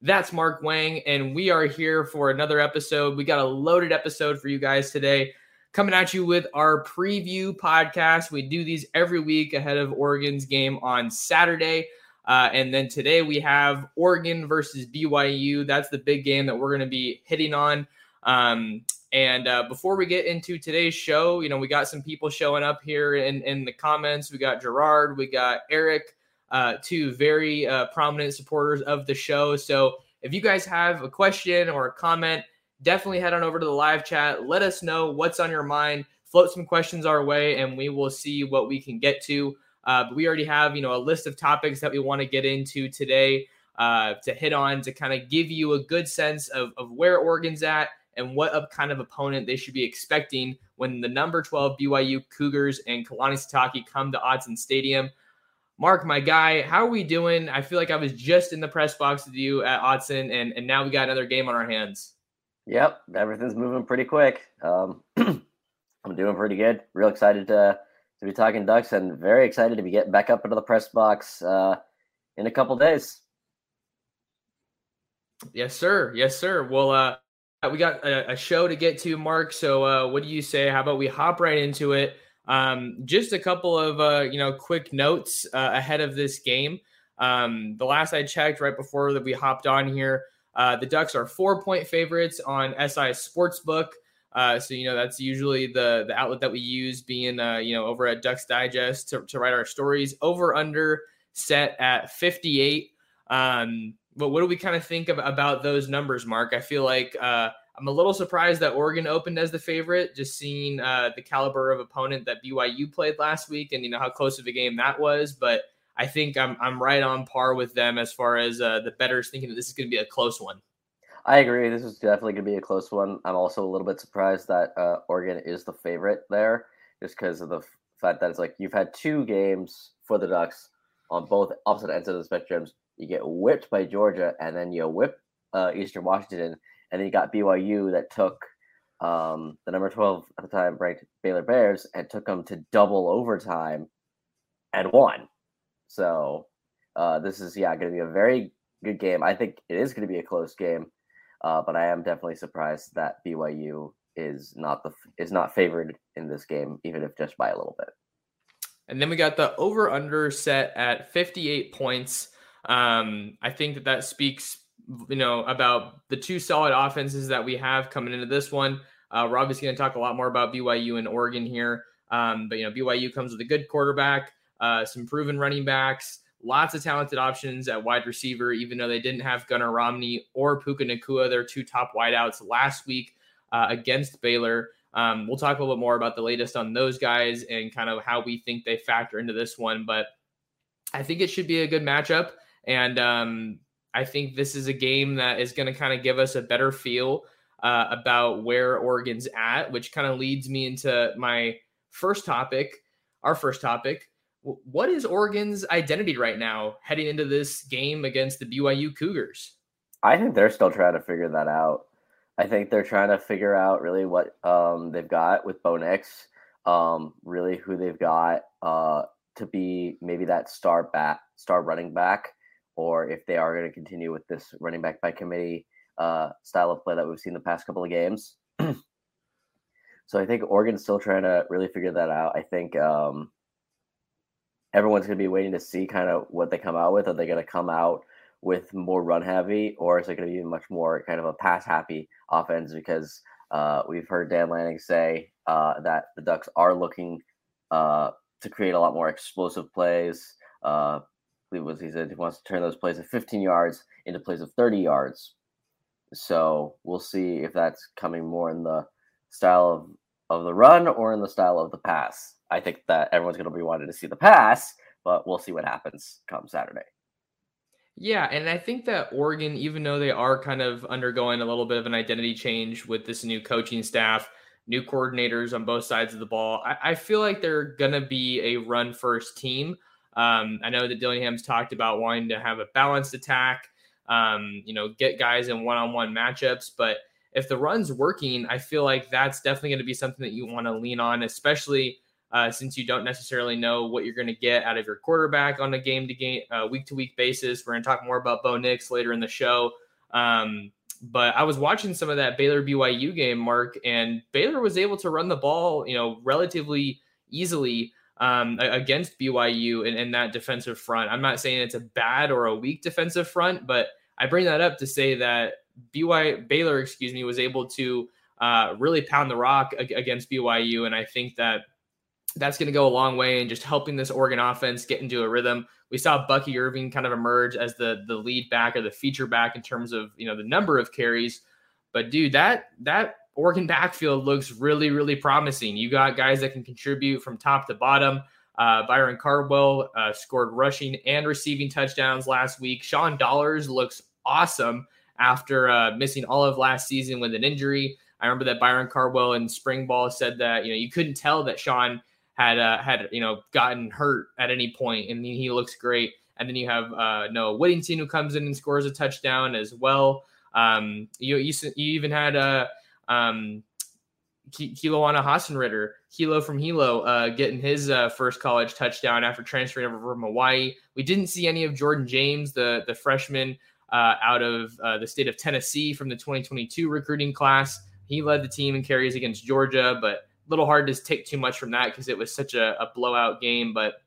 That's Mark Wang, and we are here for another episode. We got a loaded episode for you guys today, coming at you with our preview podcast. We do these every week ahead of Oregon's game on Saturday. Uh, and then today we have Oregon versus BYU. That's the big game that we're going to be hitting on. Um, and uh, before we get into today's show, you know, we got some people showing up here in, in the comments. We got Gerard, we got Eric, uh, two very uh, prominent supporters of the show. So if you guys have a question or a comment, definitely head on over to the live chat. Let us know what's on your mind. Float some questions our way, and we will see what we can get to. Uh, but we already have, you know, a list of topics that we want to get into today uh, to hit on to kind of give you a good sense of, of where Oregon's at and what a kind of opponent they should be expecting when the number 12 BYU Cougars and Kalani Sitake come to Autzen Stadium. Mark, my guy, how are we doing? I feel like I was just in the press box with you at Autzen, and, and now we got another game on our hands. Yep, everything's moving pretty quick. Um, I'm doing pretty good. Real excited to to be talking Ducks, and very excited to be getting back up into the press box uh, in a couple days. Yes, sir. Yes, sir. Well, uh, we got a, a show to get to, Mark. So, uh, what do you say? How about we hop right into it? Um, just a couple of uh, you know quick notes uh, ahead of this game. Um, the last I checked, right before that we hopped on here, uh, the Ducks are four point favorites on SI Sportsbook. Uh, so you know that's usually the the outlet that we use, being uh, you know over at Ducks Digest to, to write our stories. Over under set at 58. Um, but what do we kind of think of, about those numbers, Mark? I feel like uh, I'm a little surprised that Oregon opened as the favorite, just seeing uh, the caliber of opponent that BYU played last week, and you know how close of a game that was. But I think I'm I'm right on par with them as far as uh, the betters thinking that this is going to be a close one. I agree. This is definitely going to be a close one. I'm also a little bit surprised that uh, Oregon is the favorite there, just because of the fact that it's like you've had two games for the Ducks on both opposite ends of the spectrums. You get whipped by Georgia, and then you whip uh, Eastern Washington, and then you got BYU that took um, the number 12 at the time ranked Baylor Bears and took them to double overtime and won. So uh, this is yeah going to be a very good game. I think it is going to be a close game, uh, but I am definitely surprised that BYU is not the is not favored in this game, even if just by a little bit. And then we got the over under set at 58 points. Um, I think that that speaks you know, about the two solid offenses that we have coming into this one. Uh, we're obviously going to talk a lot more about BYU and Oregon here. Um, but, you know, BYU comes with a good quarterback, uh, some proven running backs, lots of talented options at wide receiver, even though they didn't have Gunnar Romney or Puka Nacua, their two top wideouts last week uh, against Baylor. Um, we'll talk a little bit more about the latest on those guys and kind of how we think they factor into this one. But I think it should be a good matchup. And um, I think this is a game that is going to kind of give us a better feel uh, about where Oregon's at, which kind of leads me into my first topic, our first topic. What is Oregon's identity right now heading into this game against the BYU Cougars? I think they're still trying to figure that out. I think they're trying to figure out really what um, they've got with Bo Nix, um, really who they've got uh, to be maybe that star bat, star running back or if they are going to continue with this running back by committee uh, style of play that we've seen the past couple of games. so I think Oregon's still trying to really figure that out. I think um, everyone's going to be waiting to see kind of what they come out with. Are they going to come out with more run heavy, or is it going to be much more kind of a pass happy offense? Because uh, we've heard Dan Lanning say uh, that the Ducks are looking uh, to create a lot more explosive plays. Believe was he said he wants to turn those plays of 15 yards into plays of 30 yards. So we'll see if that's coming more in the style of, of the run or in the style of the pass. I think that everyone's going to be wanting to see the pass, but we'll see what happens come Saturday. Yeah, and I think that Oregon, even though they are kind of undergoing a little bit of an identity change with this new coaching staff, new coordinators on both sides of the ball, I, I feel like they're going to be a run first team. Um, I know that Dillingham's talked about wanting to have a balanced attack, um, you know, get guys in one on one matchups. But if the run's working, I feel like that's definitely going to be something that you want to lean on, especially uh, since you don't necessarily know what you're going to get out of your quarterback on a game to game, week to week basis. We're going to talk more about Bo Nix later in the show. Um, but I was watching some of that Baylor BYU game, Mark, and Baylor was able to run the ball, you know, relatively easily um, against BYU in, in that defensive front. I'm not saying it's a bad or a weak defensive front, but I bring that up to say that BYU Baylor, excuse me, was able to uh, really pound the rock against BYU, and I think that that's going to go a long way in just helping this Oregon offense get into a rhythm. We saw Bucky Irving kind of emerge as the the lead back or the feature back in terms of you know the number of carries, but dude, that that Oregon backfield looks really really promising. You got guys that can contribute from top to bottom. Uh, Byron Cardwell uh, scored rushing and receiving touchdowns last week. Sean Dollars looks awesome after uh, missing all of last season with an injury. I remember that Byron Cardwell in spring ball said that you know you couldn't tell that Sean had uh, had you know gotten hurt at any point, and he looks great. And then you have uh, Noah Whittington who comes in and scores a touchdown as well. Um, you, you you even had a uh, um, Kilohana Haasenritter, Kilo from Hilo, uh, getting his uh, first college touchdown after transferring over from Hawaii. We didn't see any of Jordan James, the the freshman uh, out of uh, the state of Tennessee from the 2022 recruiting class. He led the team in carries against Georgia, but little hard to take too much from that because it was such a, a blowout game. But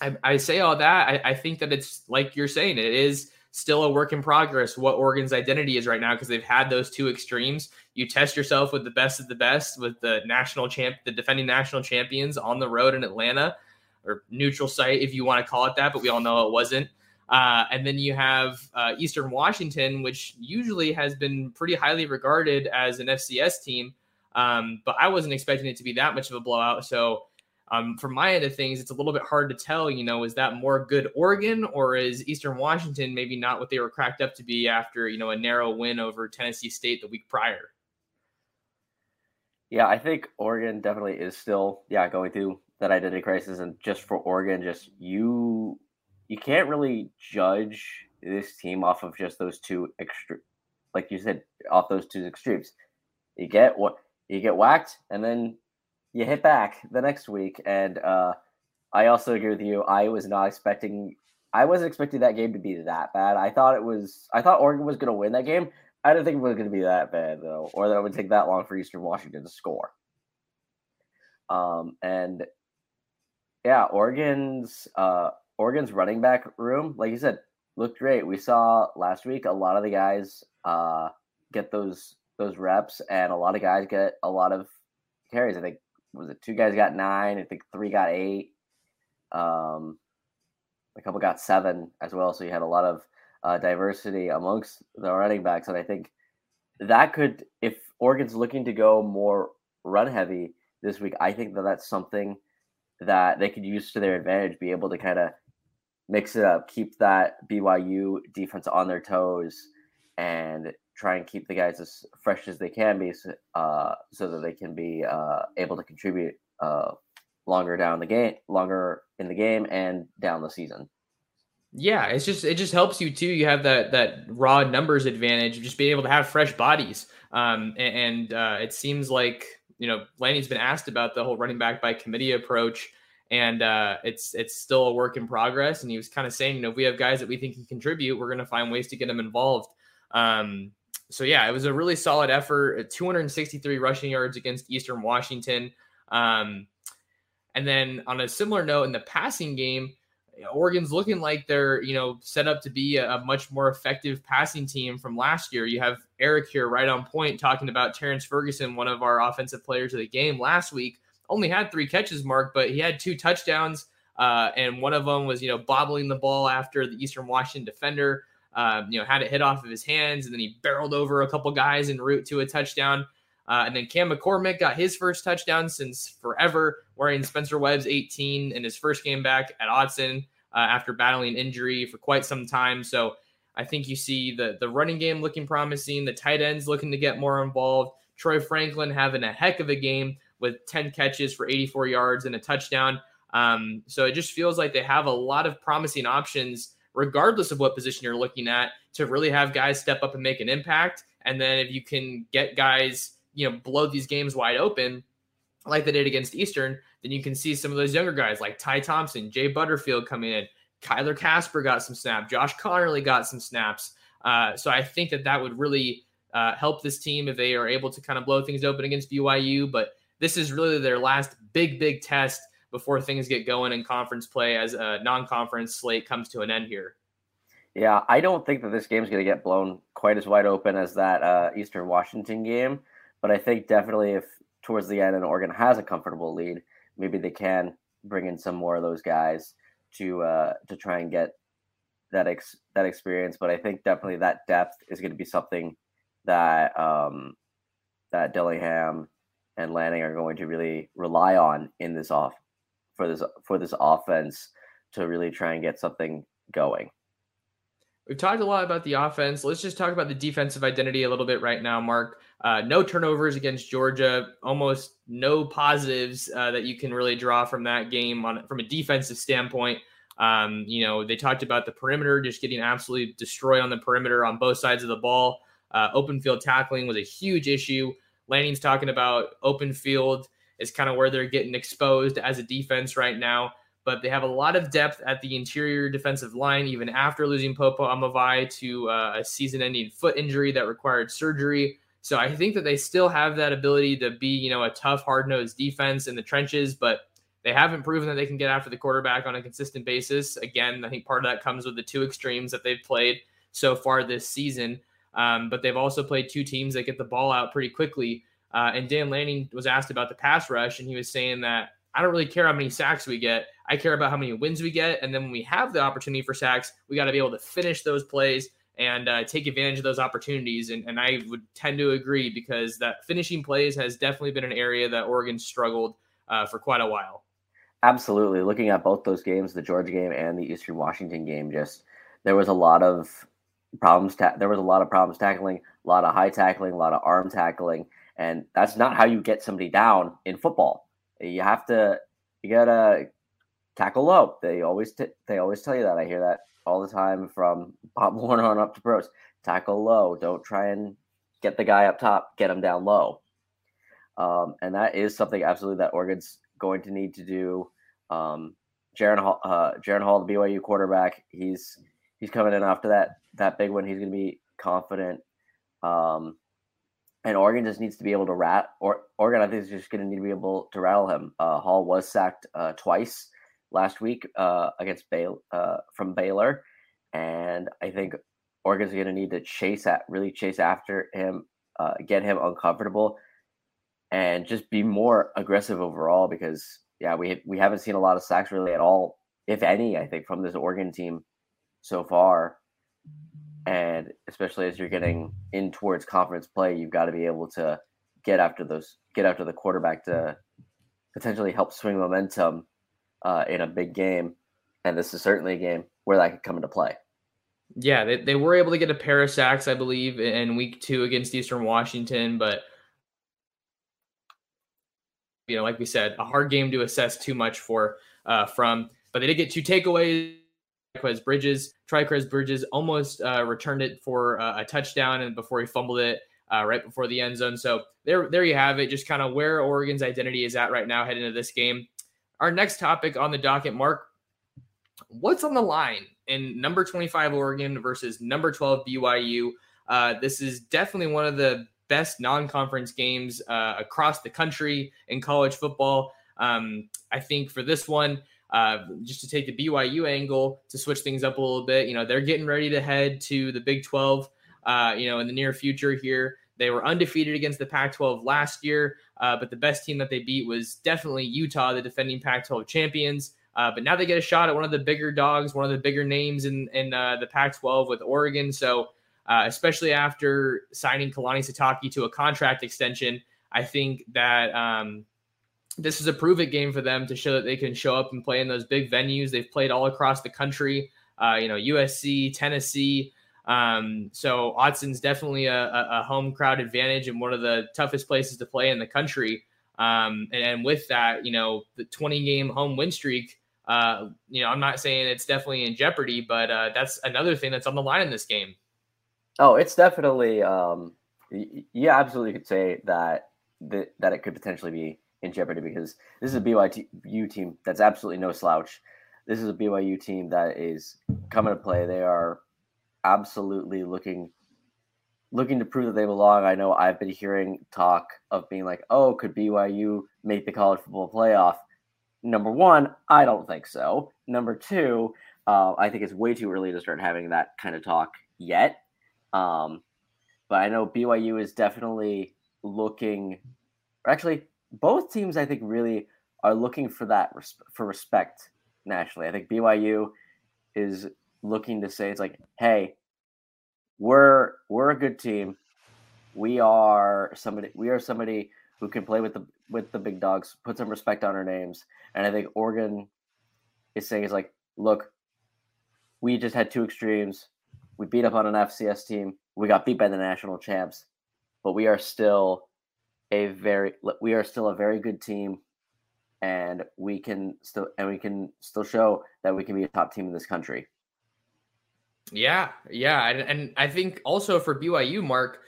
I, I say all that. I, I, think that it's like you're saying, it is still a work in progress what Oregon's identity is right now because they've had those two extremes. You test yourself with the best of the best with the national champ, the defending national champions on the road in Atlanta or neutral site, if you want to call it that, but we all know it wasn't. Uh, and then you have uh, Eastern Washington, which usually has been pretty highly regarded as an FCS team. Um, but I wasn't expecting it to be that much of a blowout. So um, from my end of things, it's a little bit hard to tell. You know, is that more good Oregon or is Eastern Washington maybe not what they were cracked up to be after you know a narrow win over Tennessee State the week prior? Yeah, I think Oregon definitely is still yeah going through that identity crisis, and just for Oregon, just you you can't really judge this team off of just those two extra, like you said, off those two extremes. You get what you get whacked and then you hit back the next week. And uh, I also agree with you. I was not expecting. I wasn't expecting that game to be that bad. I thought it was. I thought Oregon was going to win that game. I didn't think it was going to be that bad though, or that it would take that long for Eastern Washington to score. Um, and yeah, Oregon's uh, Oregon's running back room, like you said, looked great. We saw last week a lot of the guys uh, get those those reps, and a lot of guys get a lot of carries. I think was it two guys got nine. I think three got eight. Um, a couple got seven as well. So you had a lot of uh, diversity amongst the running backs, and I think that could, if Oregon's looking to go more run heavy this week, I think that that's something that they could use to their advantage. Be able to kind of mix it up, keep that BYU defense on their toes, and try and keep the guys as fresh as they can be, uh, so that they can be uh, able to contribute uh, longer down the game, longer in the game, and down the season. Yeah, it's just it just helps you too. You have that that raw numbers advantage of just being able to have fresh bodies. Um, and, and uh, it seems like you know Lanny's been asked about the whole running back by committee approach, and uh, it's it's still a work in progress. And he was kind of saying, you know, if we have guys that we think can contribute, we're going to find ways to get them involved. Um, so yeah, it was a really solid effort. 263 rushing yards against Eastern Washington. Um, and then on a similar note, in the passing game, Oregon's looking like they're you know set up to be a, a, much more effective passing team from last year. You have Eric here right on point talking about Terrence Ferguson, one of our offensive players of the game last week. Only had three catches, Mark, but he had two touchdowns, uh, and one of them was you know bobbling the ball after the Eastern Washington defender. Um, you know, had it hit off of his hands, and then he barreled over a couple guys en route to a touchdown. Uh, and then Cam McCormick got his first touchdown since forever, wearing Spencer Webb's 18 in his first game back at Autzen uh, after battling injury for quite some time. So I think you see the the running game looking promising, the tight ends looking to get more involved. Troy Franklin having a heck of a game with 10 catches for 84 yards and a touchdown. Um, so it just feels like they have a lot of promising options, regardless of what position you're looking at, to really have guys step up and make an impact. And then if you can get guys you know blow these games wide open like they did against Eastern, then you can see some of those younger guys like Ty Thompson, Jay Butterfield coming in. Kyler Casper got some snaps. Josh Conerly got some snaps. Uh, so I think that that would really uh, help this team if they are able to kind of blow things open against BYU. But this is really their last big, big test before things get going in conference play as a non-conference slate comes to an end here. Yeah, I don't think that this game is going to get blown quite as wide open as that uh, Eastern Washington game. But I think definitely if towards the end and Oregon has a comfortable lead, maybe they can bring in some more of those guys to uh, to try and get that ex- that experience. But I think definitely that depth is going to be something that um, that Dillingham and Lanning are going to really rely on in this off for this for this offense to really try and get something going. We've talked a lot about the offense. Let's just talk about the defensive identity a little bit right now, Mark. Uh, no turnovers against Georgia, almost no positives uh, that you can really draw from that game on from a defensive standpoint. Um, you know, they talked about the perimeter just getting absolutely destroyed on the perimeter on both sides of the ball. Uh, open field tackling was a huge issue. Lanning's talking about open field is kind of where they're getting exposed as a defense right now but they have a lot of depth at the interior defensive line, even after losing Popo Aumavae to uh, a season ending foot injury that required surgery. So I think that they still have that ability to be, you know, a tough, hard nosed defense in the trenches, but they haven't proven that they can get after the quarterback on a consistent basis. Again, I think part of that comes with the two extremes that they've played so far this season. Um, but they've also played two teams that get the ball out pretty quickly. Uh, and Dan Lanning was asked about the pass rush, and he was saying that I don't really care how many sacks we get. I care about how many wins we get. And then when we have the opportunity for sacks, we got to be able to finish those plays and uh, take advantage of those opportunities. And, and I would tend to agree because that finishing plays has definitely been an area that Oregon struggled uh, for quite a while. Absolutely. Looking at both those games, the Georgia game and the Eastern Washington game, just there was a lot of problems. Ta- there was a lot of problems tackling, a lot of high tackling, a lot of arm tackling, and that's not how you get somebody down in football. You have to you gotta tackle low. They always t- they always tell you that. I hear that all the time from Pop Warner on up to pros. Tackle low. Don't try and get the guy up top. Get him down low. Um, and that is something absolutely that Oregon's going to need to do. Um, Jaren Hall, uh, Jaren Hall, the BYU quarterback, he's he's coming in after that that big one. He's going to be confident. Um, and Oregon just needs to be able to rat. Or Oregon, I think, is just going to need to be able to rattle him. Uh, Hall was sacked uh, twice last week uh, against uh, from Baylor, and I think Oregon's going to need to chase at really chase after him, uh, get him uncomfortable, and just be more aggressive overall. Because yeah, we we haven't seen a lot of sacks really at all, if any. I think from this Oregon team so far and especially as you're getting in towards conference play, you've got to be able to get after those, get after the quarterback to potentially help swing momentum uh, in a big game. And this is certainly a game where that could come into play. Yeah, they, they were able to get a pair of sacks, I believe, in week two against Eastern Washington, but you know, like we said, a hard game to assess too much for uh, from. But they did get two takeaways Trikweze Bridges. Trikweze Bridges almost uh, returned it for uh, a touchdown, and before he fumbled it uh, right before the end zone. So there, there you have it. Just kind of where Oregon's identity is at right now, heading into this game. Our next topic on the docket, Mark, what's on the line in number 25 Oregon versus number 12 BYU? Uh, this is definitely one of the best non-conference games uh, across the country in college football. Um, I think for this one, uh, just to take the BYU angle to switch things up a little bit, you know, they're getting ready to head to the Big 12, uh, you know, in the near future here. They were undefeated against the Pac 12 last year, uh, but the best team that they beat was definitely Utah, the defending Pac 12 champions. Uh, but now they get a shot at one of the bigger dogs, one of the bigger names in, in uh, the Pac 12 with Oregon. So, uh, especially after signing Kalani Sitake to a contract extension, I think that um, this is a prove it game for them to show that they can show up and play in those big venues. They've played all across the country, uh, you know, USC, Tennessee. Um, so Autzen's definitely a, a, home crowd advantage and one of the toughest places to play in the country. Um, and, and, with that, you know, the 20 game home win streak, uh, you know, I'm not saying it's definitely in jeopardy, but uh, that's another thing that's on the line in this game. Oh, it's definitely, um, yeah, absolutely could say that, that, that it could potentially be in jeopardy because this is a BYU team that's absolutely no slouch. This is a BYU team that is coming to play. They are absolutely looking looking to prove that they belong. I know I've been hearing talk of being like, "Oh, could BYU make the college football playoff?" Number one, I don't think so. Number two, uh, I think it's way too early to start having that kind of talk yet. Um, but I know BYU is definitely looking. Actually, both teams I think really are looking for that for respect nationally. I think BYU is looking to say it's like, hey, we're we're a good team. We are somebody we are somebody who can play with the with the big dogs, put some respect on our names. And I think Oregon is saying is like, look, we just had two extremes. We beat up on an FCS team. We got beat by the national champs, but we are still a very we are still a very good team and we can still and we can still show that we can be a top team in this country. Yeah, yeah, and, and I think also for BYU, Mark,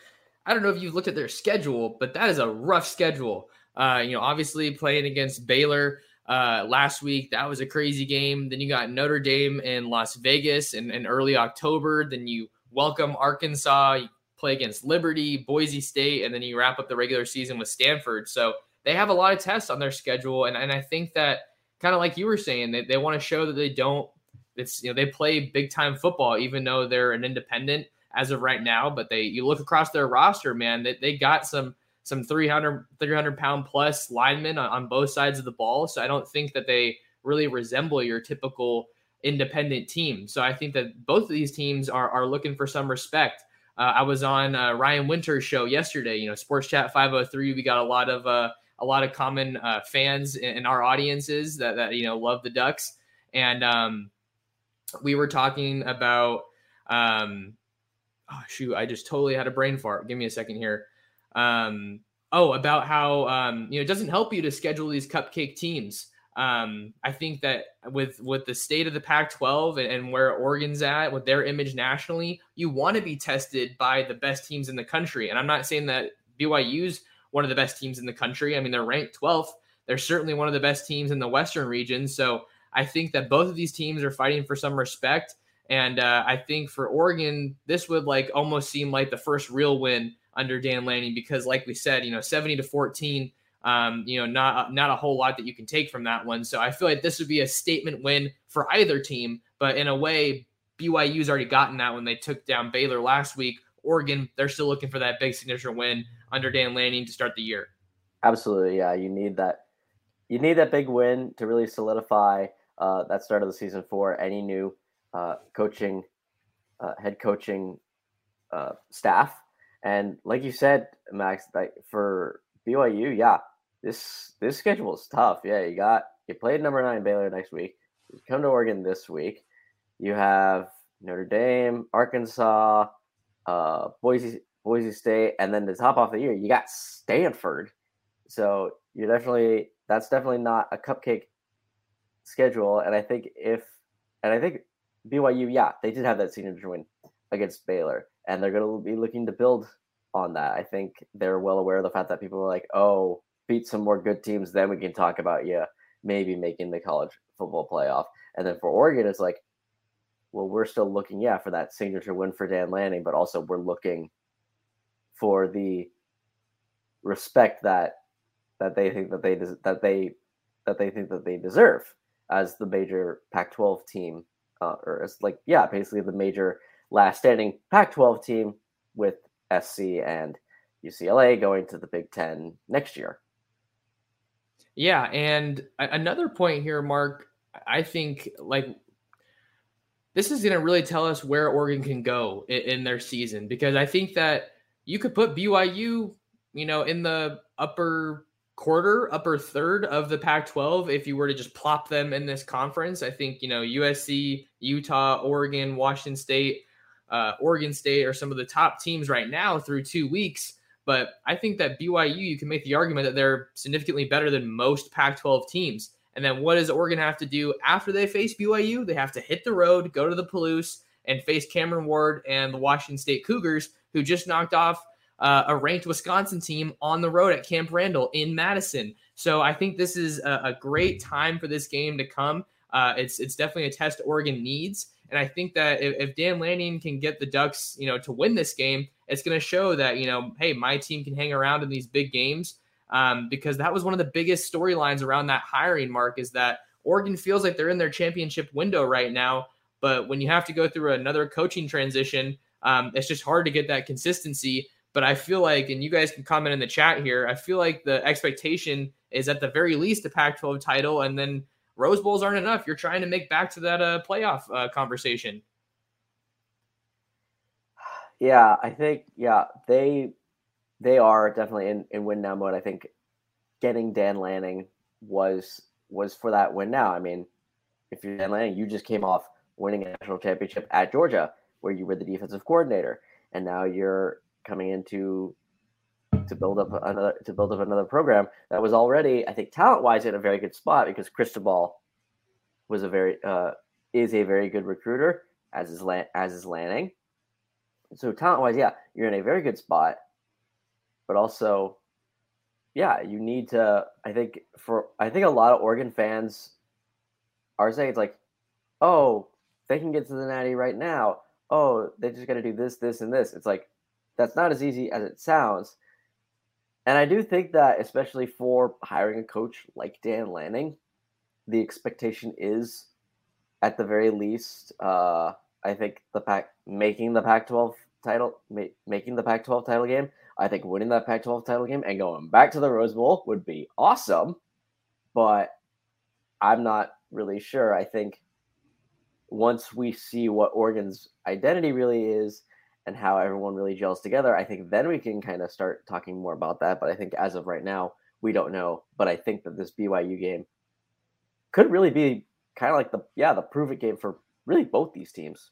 I don't know if you've looked at their schedule, but that is a rough schedule. Uh, you know, obviously playing against Baylor uh, last week, that was a crazy game. Then you got Notre Dame in Las Vegas in, in early October. Then you welcome Arkansas. You play against Liberty, Boise State, and then you wrap up the regular season with Stanford. So they have a lot of tests on their schedule. And, and I think that kind of like you were saying, they, they want to show that they don't, it's, you know, they play big time football, even though they're an independent as of right now. But they, you look across their roster, man, they, they got some, some 300, 300 pound plus linemen on, on both sides of the ball. So I don't think that they really resemble your typical independent team. So I think that both of these teams are, are looking for some respect. Uh, I was on uh, Ryan Winter's show yesterday. You know, Sports Chat 503. We got a lot of uh, a lot of common uh, fans in, in, our audiences that, that you know love the Ducks, and um, we were talking about. Um, oh shoot! I just totally had a brain fart. Give me a second here. Um, oh, about how um, you know it doesn't help you to schedule these cupcake teams. Um, I think that with with the state of the Pac-12 and, and where Oregon's at with their image nationally, you want to be tested by the best teams in the country. And I'm not saying that BYU's one of the best teams in the country. I mean, they're ranked 12th. They're certainly one of the best teams in the Western region. So I think that both of these teams are fighting for some respect. And uh, I think for Oregon, this would like almost seem like the first real win under Dan Lanning because, like we said, you know, 70 to 14 um, you know, not not a whole lot that you can take from that one. So I feel like this would be a statement win for either team. But in a way, BYU's already gotten that when they took down Baylor last week. Oregon, they're still looking for that big signature win under Dan Lanning to start the year. Absolutely, yeah. You need that. You need that big win to really solidify uh, that start of the season for any new uh, coaching, uh, head coaching uh, staff. And like you said, Max, like for BYU, yeah, this this schedule is tough. Yeah, you got you played number nine Baylor next week. You come to Oregon this week. You have Notre Dame, Arkansas, uh, Boise Boise State, and then to top off the year, you got Stanford. So you're definitely that's definitely not a cupcake schedule. And I think if and I think BYU, yeah, they did have that signature win against Baylor, and they're going to be looking to build on that. I think they're well aware of the fact that people are like, "Oh, beat some more good teams, then we can talk about you maybe making the college football playoff. And then for Oregon, it's like, well, we're still looking, yeah, for that signature win for Dan Lanning, but also we're looking for the respect that that they think that they that they that they think that they deserve as the major Pac-12 team, uh, or as like yeah, basically the major last standing Pac-12 team with SC and UCLA going to the Big Ten next year. Yeah, and another point here, Mark. I think like this is going to really tell us where Oregon can go in, in, their season because I think that you could put BYU, you know, in the upper quarter, upper third of the Pac 12 if you were to just plop them in this conference. I think, you know, USC, Utah, Oregon, Washington State, uh, Oregon State are some of the top teams right now through two weeks. But I think that BYU, you can make the argument that they're significantly better than most Pac 12 teams. And then what does Oregon have to do after they face BYU? They have to hit the road, go to the Palouse, and face Cameron Ward and the Washington State Cougars, who just knocked off uh, a ranked Wisconsin team on the road at Camp Randall in Madison. So I think this is a, a great time for this game to come. Uh, it's it's definitely a test Oregon needs, and I think that if, if Dan Lanning can get the Ducks, you know, to win this game, it's going to show that you know, hey, my team can hang around in these big games. Um, because that was one of the biggest storylines around that hiring mark is that Oregon feels like they're in their championship window right now, but when you have to go through another coaching transition, um, it's just hard to get that consistency. But I feel like, and you guys can comment in the chat here, I feel like the expectation is at the very least a Pac 12 title, and then Rose Bowls aren't enough. You're trying to make back to that uh, playoff uh, conversation. Yeah, I think, yeah, they they are definitely in, in win now mode. I think getting Dan Lanning was was for that win now. I mean, if you're Dan Lanning, you just came off winning a national championship at Georgia, where you were the defensive coordinator, and now you're coming into to build up another to build up another program that was already, I think, talent wise in a very good spot because Cristobal was a very uh, is a very good recruiter as is as is Lanning. So talent wise, yeah, you're in a very good spot, but also, yeah, you need to. I think for I think a lot of Oregon fans are saying it's like, oh, they can get to the Natty right now. Oh, they just got to do this, this, and this. It's like that's not as easy as it sounds. And I do think that, especially for hiring a coach like Dan Lanning, the expectation is, at the very least, uh, I think the pack making the Pac-12 title, ma- making the Pac-12 title game. I think winning that Pac-12 title game and going back to the Rose Bowl would be awesome. But I'm not really sure. I think once we see what Oregon's identity really is and how everyone really gels together, I think then we can kind of start talking more about that. But I think as of right now, we don't know. But I think that this BYU game could really be kind of like the yeah the prove it game for really both these teams.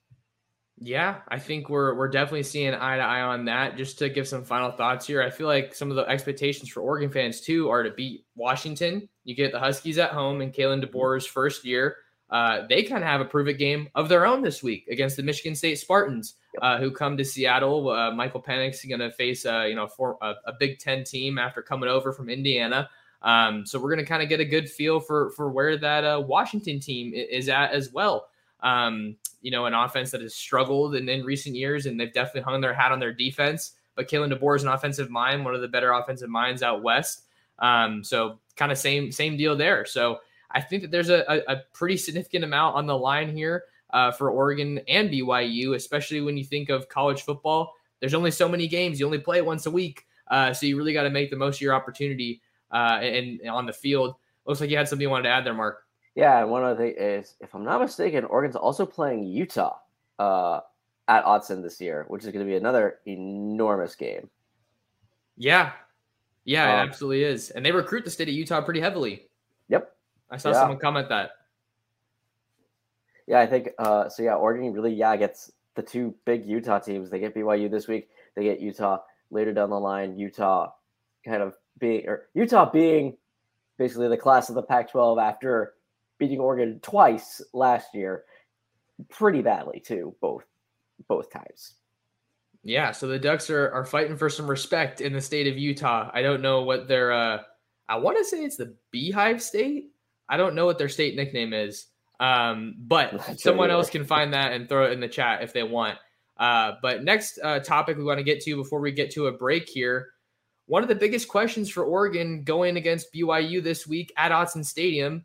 Yeah, I think we're we're definitely seeing eye to eye on that. Just to give some final thoughts here, I feel like some of the expectations for Oregon fans too are to beat Washington. You get the Huskies at home in Kalen DeBoer's first year. Uh, they kind of have a prove it game of their own this week against the Michigan State Spartans uh, who come to Seattle. Uh, Michael Penix is going to face a you know for a, a, Big Ten team after coming over from Indiana. Um, so we're going to kind of get a good feel for for where that uh, Washington team is at as well. Um, you know, an offense that has struggled in, in recent years, and they've definitely hung their hat on their defense. But Kalen DeBoer is an offensive mind, one of the better offensive minds out west. Um, so kind of same same deal there. So I think that there's a, a, a pretty significant amount on the line here uh, for Oregon and BYU, especially when you think of college football. There's only so many games. You only play once a week. Uh, so you really got to make the most of your opportunity uh, and, and, on the field. Looks like you had something you wanted to add there, Mark. Yeah, and one other thing is, if I'm not mistaken, Oregon's also playing Utah uh, at Autzen this year, which is going to be another enormous game. Yeah, yeah, um, it absolutely is. And they recruit the state of Utah pretty heavily. Yep. I saw yeah. someone comment that yeah, I think uh, so. Yeah, Oregon really yeah gets the two big Utah teams. They get BYU this week. They get Utah later down the line. Utah kind of being or Utah being basically the class of the Pac-12 after beating Oregon twice last year, pretty badly too, both both times. Yeah, so the Ducks are are fighting for some respect in the state of Utah. I don't know what their uh I want to say it's the Beehive State I don't know what their state nickname is, um, but someone else can find that and throw it in the chat if they want. Uh, but next uh, topic we want to get to before we get to a break here. One of the biggest questions for Oregon going against BYU this week at Autzen Stadium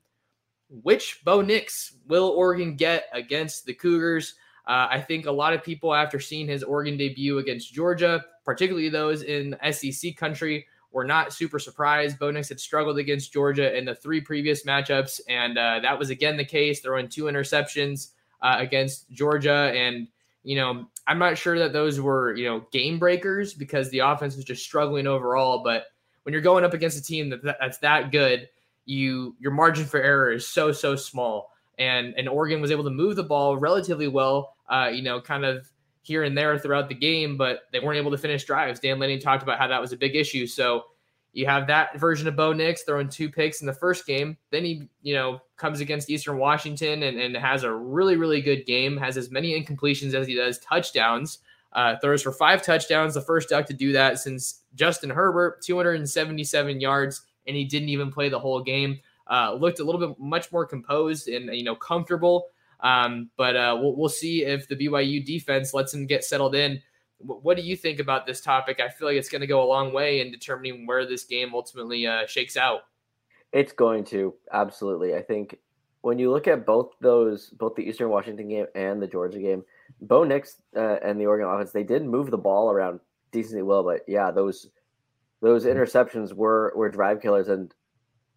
which Bo Nix will Oregon get against the Cougars? Uh, I think a lot of people, after seeing his Oregon debut against Georgia, particularly those in SEC country, were not super surprised. Bo Nix had struggled against Georgia in the three previous matchups, and uh, that was again the case, throwing two interceptions uh, against Georgia. And, you know, I'm not sure that those were, you know, game breakers because the offense was just struggling overall. But when you're going up against a team that, that's that good, you your margin for error is so so small. And and Oregon was able to move the ball relatively well, uh, you know, kind of here and there throughout the game, but they weren't able to finish drives. Dan Lanning talked about how that was a big issue. So you have that version of Bo Nix throwing two picks in the first game. Then he, you know, comes against Eastern Washington and, and has a really, really good game, has as many incompletions as he does touchdowns. Uh, throws for five touchdowns, the first duck to do that since Justin Herbert, 277 yards and he didn't even play the whole game. Uh, looked a little bit much more composed and you know comfortable. Um, but uh, we'll, we'll see if the BYU defense lets him get settled in. W- what do you think about this topic? I feel like it's going to go a long way in determining where this game ultimately uh, shakes out. It's going to absolutely. I think when you look at both those, both the Eastern Washington game and the Georgia game, Bo Nix uh, and the Oregon offense, they did move the ball around decently well. But yeah, those those interceptions were were drive killers, and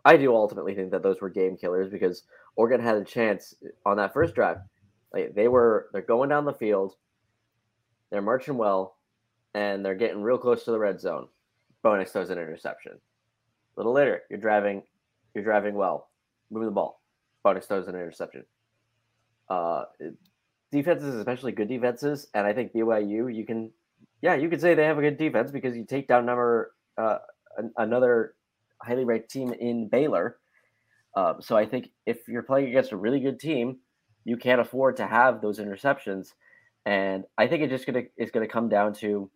I do ultimately think that those were game killers because Oregon had a chance on that first drive. Like they were, they're going down the field, they're marching well, and they're getting real close to the red zone. Bo Nix throws an interception. A little later, you're driving, you're driving well, moving the ball. Bo Nix throws an interception. Uh, defenses, especially good defenses, and I think BYU, you can, yeah, you could say they have a good defense because you take down number uh, an, another highly ranked team in Baylor. Uh, so I think if you're playing against a really good team, you can't afford to have those interceptions. And I think it just gonna is gonna come down to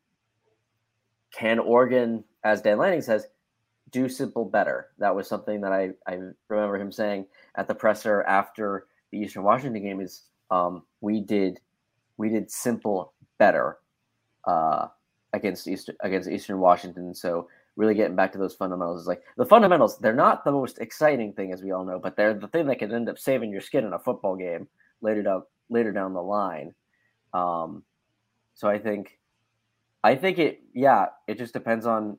can Oregon, as Dan Lanning says, do simple better. That was something that I, I remember him saying at the presser after the Eastern Washington game is um, we did we did simple better. Uh, against against Eastern Washington. So really getting back to those fundamentals is like the fundamentals. They're not the most exciting thing, as we all know, but they're the thing that can end up saving your skin in a football game later down later down the line. Um, so I think, I think it. Yeah, it just depends on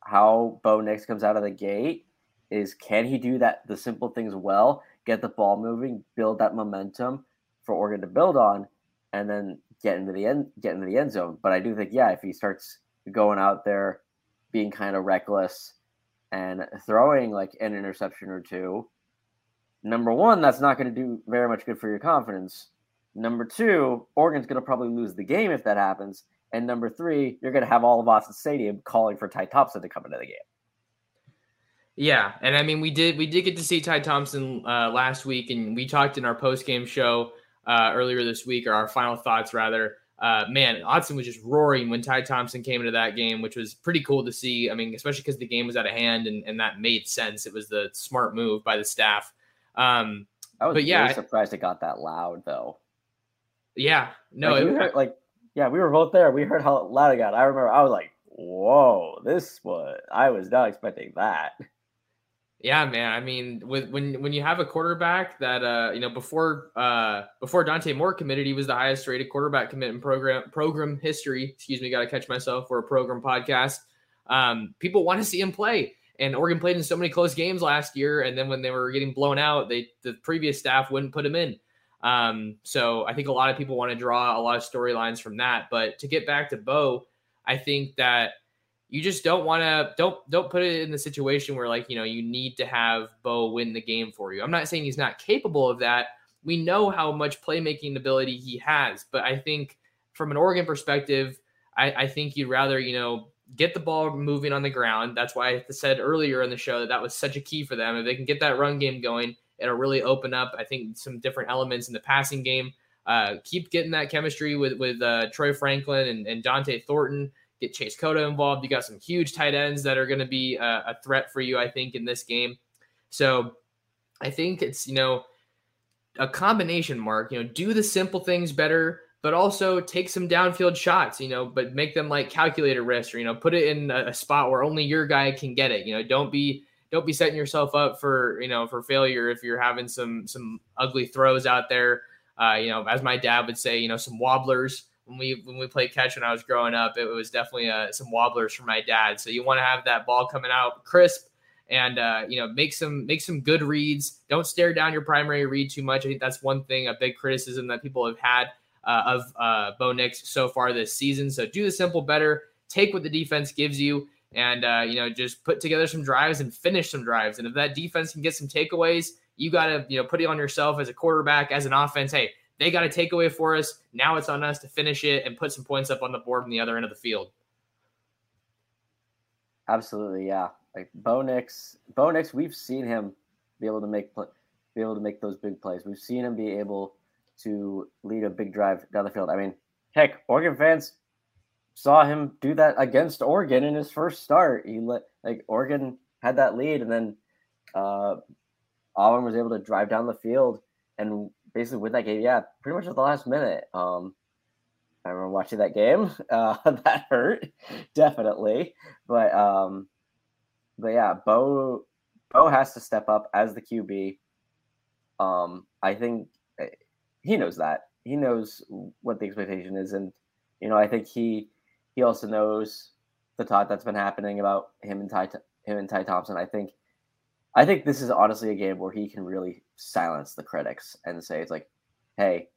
how Bo Nix comes out of the gate. Is can he do that the simple things well, get the ball moving, build that momentum for Oregon to build on, and then get into the end get into the end zone. But I do think, yeah, if he starts going out there being kind of reckless and throwing like an interception or two, number one, that's not going to do very much good for your confidence. Number two, Oregon's going to probably lose the game if that happens. And number three, you're going to have all of Autzen Stadium calling for Ty Thompson to come into the game. Yeah, and I mean we did we did get to see Ty Thompson uh, last week, and we talked in our post game show uh, earlier this week, or our final thoughts rather. Uh, man, Autzen was just roaring when Ty Thompson came into that game, which was pretty cool to see. I mean, especially because the game was out of hand and, and that made sense. It was the smart move by the staff. Um, I was but yeah, really surprised it got that loud though. Yeah, no, like, it, we heard, like yeah, we were both there. We heard how loud it got. I remember I was like, "Whoa, this was." I was not expecting that. Yeah, man. I mean, with when when you have a quarterback that uh, you know, before uh before Dante Moore committed, he was the highest rated quarterback commitment program program history. Excuse me, gotta catch myself for a program podcast. Um, people want to see him play. And Oregon played in so many close games last year, and then when they were getting blown out, they the previous staff wouldn't put him in. Um, so I think a lot of people want to draw a lot of storylines from that. But to get back to Bo, I think that you just don't want to don't don't put it in the situation where like you know you need to have Bo win the game for you. I'm not saying he's not capable of that. We know how much playmaking ability he has, but I think from an Oregon perspective, I, I think you'd rather you know get the ball moving on the ground. That's why I said earlier in the show that that was such a key for them. If they can get that run game going, it'll really open up. I think some different elements in the passing game. Uh, keep getting that chemistry with with uh, Troy Franklin and, and Dont'e Thornton get Chase Cota involved. You got some huge tight ends that are going to be a, a, threat for you, I think, in this game. So I think it's, you know, a combination, Mark. You know, do the simple things better, but also take some downfield shots, you know, but make them like calculated risk or, you know, put it in a, a spot where only your guy can get it. You know, don't be don't be setting yourself up for, you know, for failure if you're having some some ugly throws out there. Uh, you know, as my dad would say, you know, some wobblers when we when we played catch when I was growing up, it was definitely uh, some wobblers for my dad. So you want to have that ball coming out crisp, and uh, you know make some make some good reads. Don't stare down your primary read too much. I think that's one thing a big criticism that people have had uh, of uh, Bo Nix so far this season. So do the simple better. Take what the defense gives you, and uh, you know just put together some drives and finish some drives. And if that defense can get some takeaways, you got to you know put it on yourself as a quarterback, as an offense. Hey, they got a takeaway for us. Now it's on us to finish it and put some points up on the board from the other end of the field. Absolutely, yeah like Bo Nix, Bo Nix, we've seen him be able to make be able to make those big plays. We've seen him be able to lead a big drive down the field. I mean, heck, Oregon fans saw him do that against Oregon in his first start. He let like Oregon had that lead, and then uh, Auburn was able to drive down the field and basically win that game. Yeah, pretty much at the last minute. Um, I remember watching that game. Uh, that hurt definitely, but um, but yeah, Bo Bo has to step up as the QB. Um, I think eh, he knows that. He knows what the expectation is, and you know, I think he he also knows the talk that's been happening about him and Ty him and Ty Thompson. I think I think this is honestly a game where he can really silence the critics and say it's like, hey,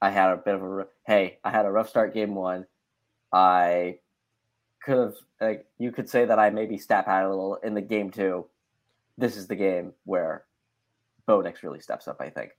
I had a bit of a hey, I had a rough start game one. I could have like you could say that I maybe step out a little in the game too. This is the game where Bo Nix really steps up, I think.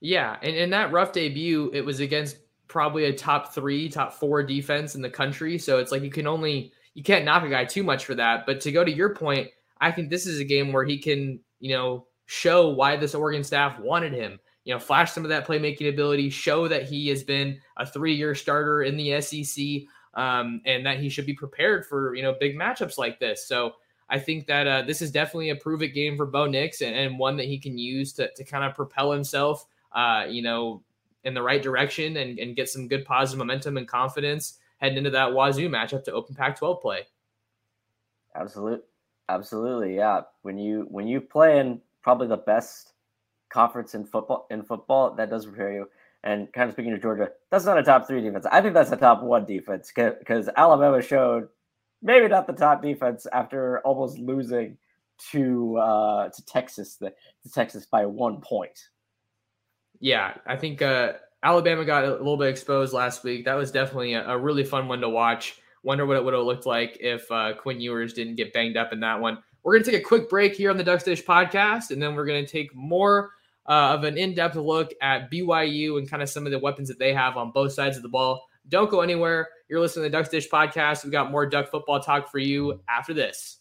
Yeah, and in that rough debut, it was against probably a top three, top four defense in the country. So it's like you can only you can't knock a guy too much for that. But to go to your point, I think this is a game where he can, you know, show why this Oregon staff wanted him. You know, flash some of that playmaking ability, show that he has been a three-year starter in the SEC um, and that he should be prepared for you know big matchups like this. So I think that uh, this is definitely a prove it game for Bo Nix and, and, one that he can use to, to kind of propel himself, uh, you know, in the right direction and, and get some good positive momentum and confidence heading into that Wazoo matchup to open Pac-12 play. Absolutely, absolutely, yeah. When you when you play in probably the best conference in football in football, that does prepare you and kind of speaking to Georgia, that's not a top three defense. I think that's a top one defense because Alabama showed maybe not the top defense after almost losing to uh, to Texas the, to Texas by one point. Yeah, I think uh, Alabama got a little bit exposed last week. That was definitely a, a really fun one to watch. Wonder what it would have looked like if uh, Quinn Ewers didn't get banged up in that one. We're going to take a quick break here on the Ducks Dish podcast, and then we're going to take more uh, of an in-depth look at BYU and kind of some of the weapons that they have on both sides of the ball. Don't go anywhere. You're listening to the Ducks Dish podcast. We've got more Duck football talk for you after this.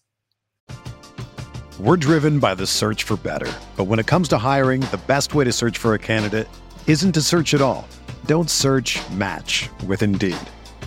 We're driven by the search for better. But when it comes to hiring, the best way to search for a candidate isn't to search at all. Don't search match with Indeed.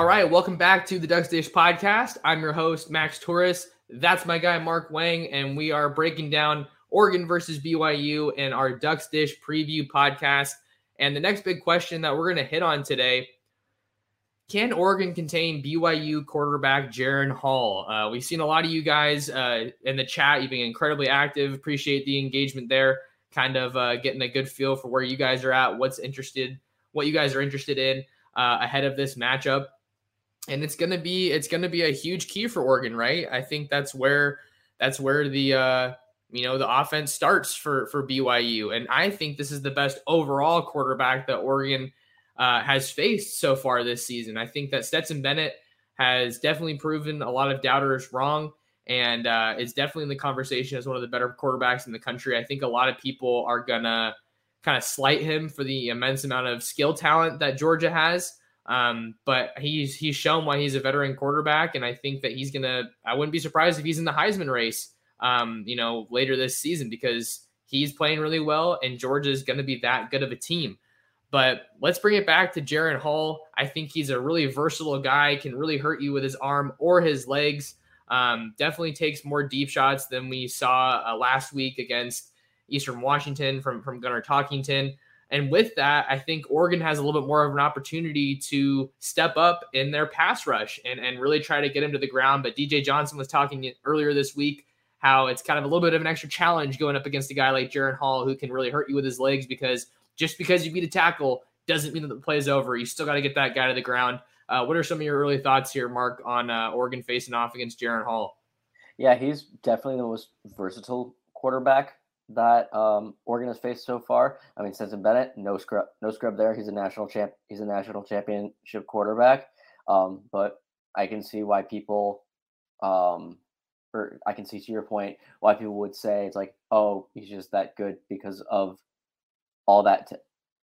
All right, welcome back to the Ducks Dish podcast. I'm your host, Max Torres. That's my guy, Mark Wang, and we are breaking down Oregon versus BYU in our Ducks Dish preview podcast. And the next big question that we're going to hit on today can Oregon contain BYU quarterback Jaren Hall? Uh, we've seen a lot of you guys uh, in the chat. You've been incredibly active. Appreciate the engagement there. Kind of uh, getting a good feel for where you guys are at, what's interested, what you guys are interested in uh, ahead of this matchup and it's gonna be it's gonna be a huge key for Oregon, right? I think that's where that's where the uh, you know the offense starts for for BYU, and I think this is the best overall quarterback that Oregon uh, has faced so far this season. I think that Stetson Bennett has definitely proven a lot of doubters wrong, and uh, is definitely in the conversation as one of the better quarterbacks in the country. I think a lot of people are gonna kind of slight him for the immense amount of skill talent that Georgia has. Um, but he's he's shown why he's a veteran quarterback, and I think that he's gonna. I wouldn't be surprised if he's in the Heisman race. Um, you know, later this season because he's playing really well, and Georgia is gonna be that good of a team. But let's bring it back to Jaren Hall. I think he's a really versatile guy, can really hurt you with his arm or his legs. Um, definitely takes more deep shots than we saw uh, last week against Eastern Washington from from Gunner Talkington. And with that, I think Oregon has a little bit more of an opportunity to step up in their pass rush and, and really try to get him to the ground. But DJ Johnson was talking earlier this week how it's kind of a little bit of an extra challenge going up against a guy like Jaren Hall who can really hurt you with his legs because just because you beat a tackle doesn't mean that the play is over. You still got to get that guy to the ground. Uh, what are some of your early thoughts here, Mark, on uh, Oregon facing off against Jaren Hall? Yeah, he's definitely the most versatile quarterback that um, Oregon has faced so far. I mean, Stetson Bennett, no scrub, no scrub there. He's a national champ. He's a national championship quarterback. Um, but I can see why people, um, or I can see to your point why people would say it's like, oh, he's just that good because of all that, t-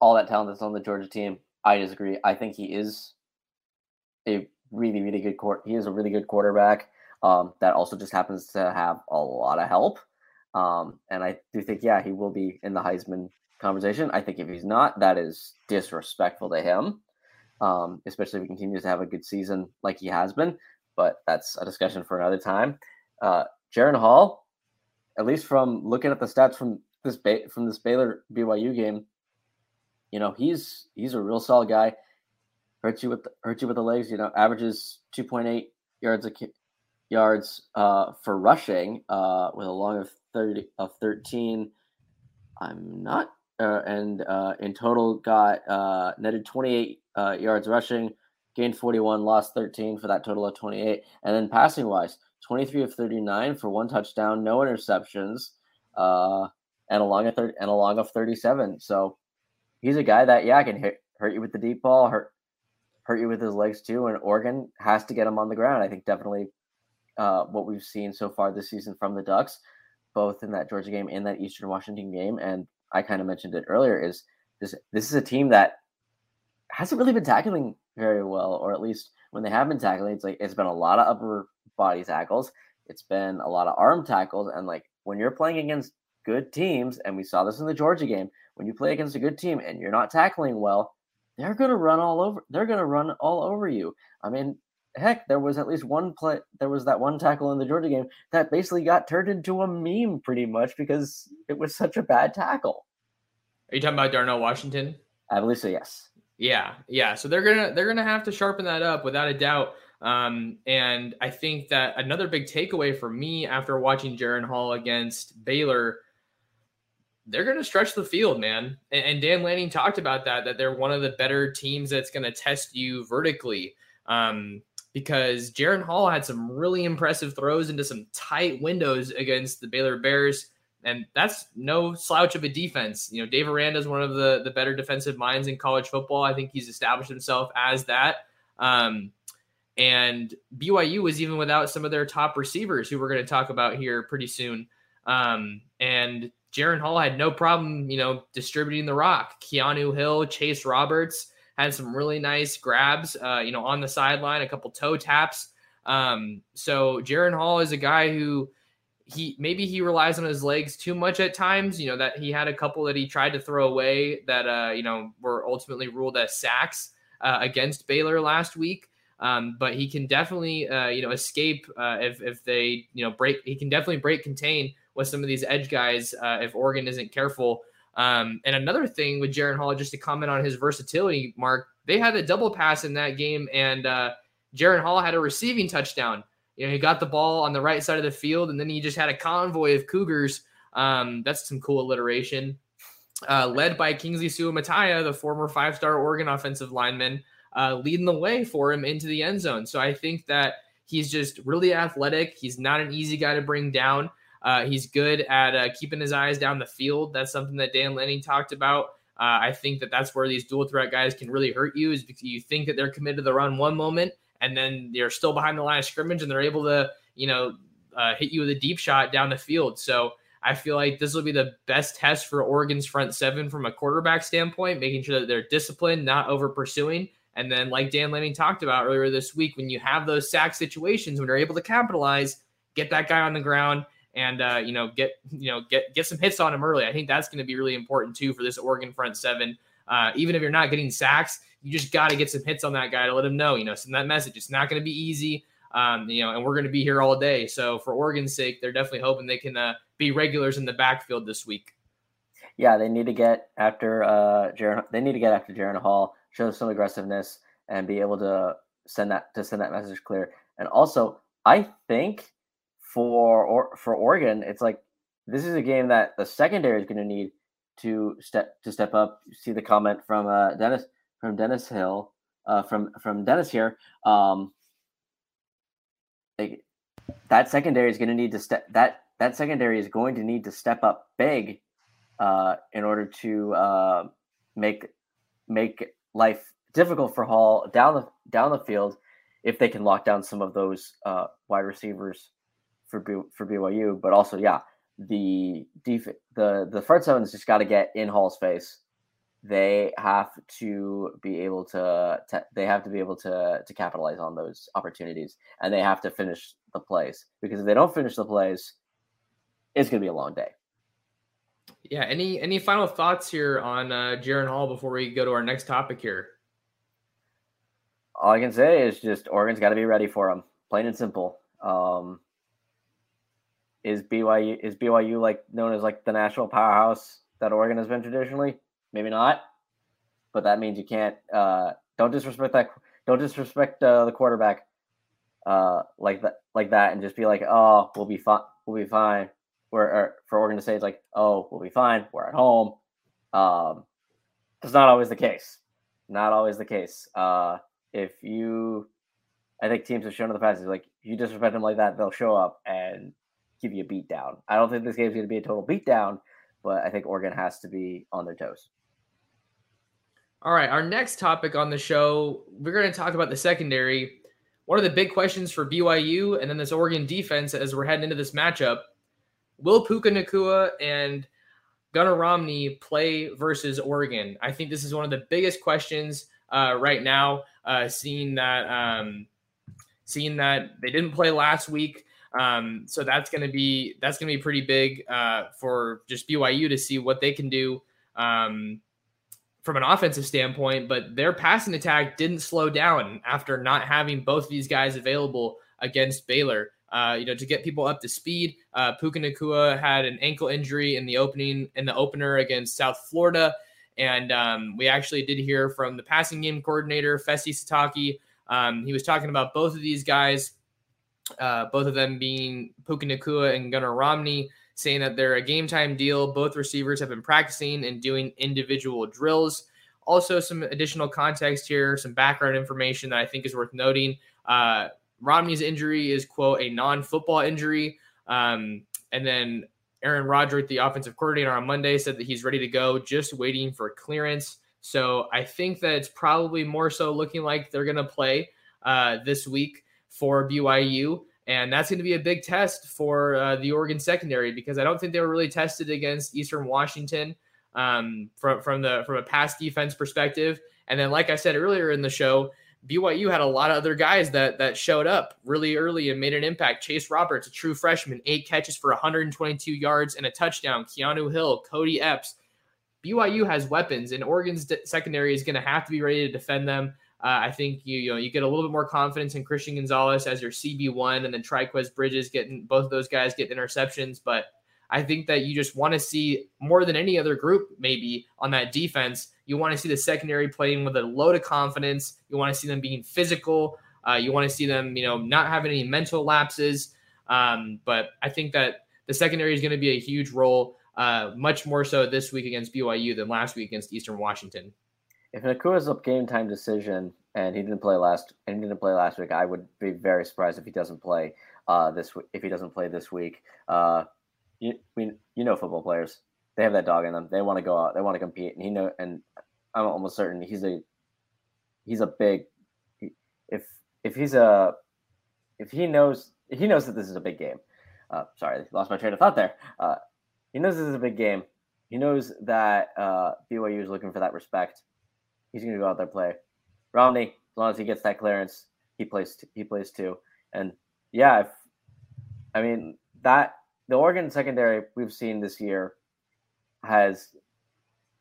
all that talent that's on the Georgia team. I disagree. I think he is a really, really good court. He is a really good quarterback. Um, that also just happens to have a lot of help. Um, and I do think, yeah, he will be in the Heisman conversation. I think if he's not, that is disrespectful to him, um, especially if he continues to have a good season like he has been. But that's a discussion for another time. Uh, Jaren Hall, at least from looking at the stats from this ba- from this Baylor BYU game, you know he's he's a real solid guy. Hurts you with the, hurts you with the legs. You know, averages two point eight yards a yards uh, for rushing uh, with a long of 30 of 13. I'm not, uh, and uh, in total got uh, netted 28 uh, yards rushing, gained 41, lost 13 for that total of 28. And then passing wise, 23 of 39 for one touchdown, no interceptions, and a long of thir- and a long of 37. So he's a guy that yeah can hit, hurt you with the deep ball, hurt hurt you with his legs too. And Oregon has to get him on the ground. I think definitely uh, what we've seen so far this season from the Ducks both in that Georgia game and that Eastern Washington game. And I kind of mentioned it earlier is this this is a team that hasn't really been tackling very well, or at least when they have been tackling, it's like it's been a lot of upper body tackles. It's been a lot of arm tackles. And like when you're playing against good teams, and we saw this in the Georgia game, when you play against a good team and you're not tackling well, they're gonna run all over they're gonna run all over you. I mean, heck, there was at least one play. There was that one tackle in the Georgia game that basically got turned into a meme, pretty much because it was such a bad tackle. Are you talking about Darnell Washington? I believe so. Yes. Yeah, yeah. So they're gonna they're gonna have to sharpen that up without a doubt. Um, and I think that another big takeaway for me after watching Jaren Hall against Baylor, they're going to stretch the field, man. And, and, Dan Lanning talked about that, that they're one of the better teams that's going to test you vertically. Um, because Jaren Hall had some really impressive throws into some tight windows against the Baylor Bears. And that's no slouch of a defense. You know, Dave Aranda is one of the, the better defensive minds in college football. I think he's established himself as that. Um, and BYU was even without some of their top receivers, who we're going to talk about here pretty soon. Um, and Jaren Hall had no problem, you know, distributing the rock. Keanu Hill, Chase Roberts had some really nice grabs, uh, you know, on the sideline, a couple toe taps. Um, so Jaren Hall is a guy who he maybe he relies on his legs too much at times. You know that he had a couple that he tried to throw away that uh, you know were ultimately ruled as sacks uh, against Baylor last week. Um, but he can definitely, uh, you know, escape uh, if if they, you know, break. He can definitely break contain with some of these edge guys uh, if Oregon isn't careful. Um, and another thing with Jaren Hall, just to comment on his versatility, Mark, they had a double pass in that game, and uh, Jaren Hall had a receiving touchdown. You know, he got the ball on the right side of the field, and then he just had a convoy of Cougars. Um, that's some cool alliteration. Uh, led by Kingsley Suamataia, the former five-star Oregon offensive lineman uh, leading the way for him into the end zone. So I think that he's just really athletic. He's not an easy guy to bring down. Uh, he's good at uh, keeping his eyes down the field. That's something that Dan Lanning talked about. Uh, I think that that's where these dual threat guys can really hurt you is because you think that they're committed to the run one moment and then they're still behind the line of scrimmage and they're able to, you know, uh, hit you with a deep shot down the field. So I feel like this will be the best test for Oregon's front seven from a quarterback standpoint, making sure that they're disciplined, not over pursuing, and then, like Dan Lanning talked about earlier this week, when you have those sack situations, when you're able to capitalize, get that guy on the ground and uh, you know get you know get get some hits on him early. I think that's going to be really important too for this Oregon front seven. Uh, even if you're not getting sacks, you just got to get some hits on that guy to let him know. You know, send that message. It's not going to be easy. Um, you know, and we're going to be here all day. So for Oregon's sake, they're definitely hoping they can uh, be regulars in the backfield this week. Yeah, they need to get after uh. They need to get after Jaren Hall show some aggressiveness and be able to send that to send that message clear. And also, I think for or for Oregon, it's like this is a game that the secondary is going to need to step to step up. You see the comment from uh, Dennis from Dennis Hill uh, from from Dennis here. Um, like, that secondary is going to need to step that that secondary is going to need to step up big uh, in order to uh, make make life difficult for Hall down the down the field if they can lock down some of those uh, wide receivers for B, for BYU. But also, yeah, the def- the the front seven has just got to get in Hall's face. They have to be able to, to they have to be able to to capitalize on those opportunities, and they have to finish the plays because if they don't finish the plays, it's going to be a long day. Yeah. Any any final thoughts here on uh, Jaren Hall before we go to our next topic here? All I can say is just Oregon's got to be ready for him, plain and simple. Um, is BYU is BYU like known as like the national powerhouse that Oregon has been traditionally? Maybe not, but that means you can't. Uh, don't disrespect that. Don't disrespect uh, the quarterback uh, like that, like that, and just be like, "Oh, we'll be fine. We'll be fine." where for Oregon to say it's like, oh, we'll be fine. We're at home. Um, it's not always the case. Not always the case. Uh, if you, I think teams have shown in the past, is like you disrespect them like that, they'll show up and give you a beatdown. I don't think this game's going to be a total beatdown, but I think Oregon has to be on their toes. All right, our next topic on the show, we're going to talk about the secondary. One of the big questions for BYU and then this Oregon defense as we're heading into this matchup Will Puka Nacua and Gunner Romney play versus Oregon? I think this is one of the biggest questions uh, right now. Uh, seeing that, um, seeing that they didn't play last week, um, so that's going to be that's going to be pretty big uh, for just BYU to see what they can do um, from an offensive standpoint. But their passing attack didn't slow down after not having both of these guys available against Baylor. Uh, you know, to get people up to speed. Uh, Puka Nacua had an ankle injury in the opening in the opener against South Florida, and um, we actually did hear from the passing game coordinator Fesi Sitake. Um, he was talking about both of these guys, uh, both of them being Puka Nacua and Gunner Romney, saying that they're a game time deal. Both receivers have been practicing and doing individual drills. Also, some additional context here, some background information that I think is worth noting. Uh, Romney's injury is, quote, a non football injury. Um, and then Aaron Roderick, the offensive coordinator on Monday, said that he's ready to go, just waiting for clearance. So I think that it's probably more so looking like they're going to play uh, this week for BYU. And that's going to be a big test for uh, the Oregon secondary because I don't think they were really tested against Eastern Washington um, from from the from a pass defense perspective. And then, like I said earlier in the show, BYU had a lot of other guys that that showed up really early and made an impact. Chase Roberts, a true freshman, eight catches for 122 yards and a touchdown. Keanu Hill, Cody Epps. BYU has weapons, and Oregon's secondary is going to have to be ready to defend them. Uh, I think you you know you get a little bit more confidence in Christian Gonzalez as your CB one, and then Trikweze Bridges getting both of those guys get interceptions. But I think that you just want to see more than any other group, maybe on that defense. You want to see the secondary playing with a load of confidence. You want to see them being physical. Uh, you want to see them, you know, not having any mental lapses. Um, but I think that the secondary is going to be a huge role, uh, much more so this week against BYU than last week against Eastern Washington. If Nacua's a game time decision and he didn't play last and he didn't play last week, I would be very surprised if he doesn't play uh, this if he doesn't play this week. Uh, you, we, you know football players. They have that dog in them. They want to go out. They want to compete. And he know. And I'm almost certain he's a he's a big. If if he's a if he knows he knows that this is a big game. Uh, sorry, lost my train of thought there. Uh, he knows this is a big game. He knows that uh, BYU is looking for that respect. He's going to go out there play. Romney, as long as he gets that clearance, he plays. He plays too. And yeah, if, I mean that the Oregon secondary we've seen this year has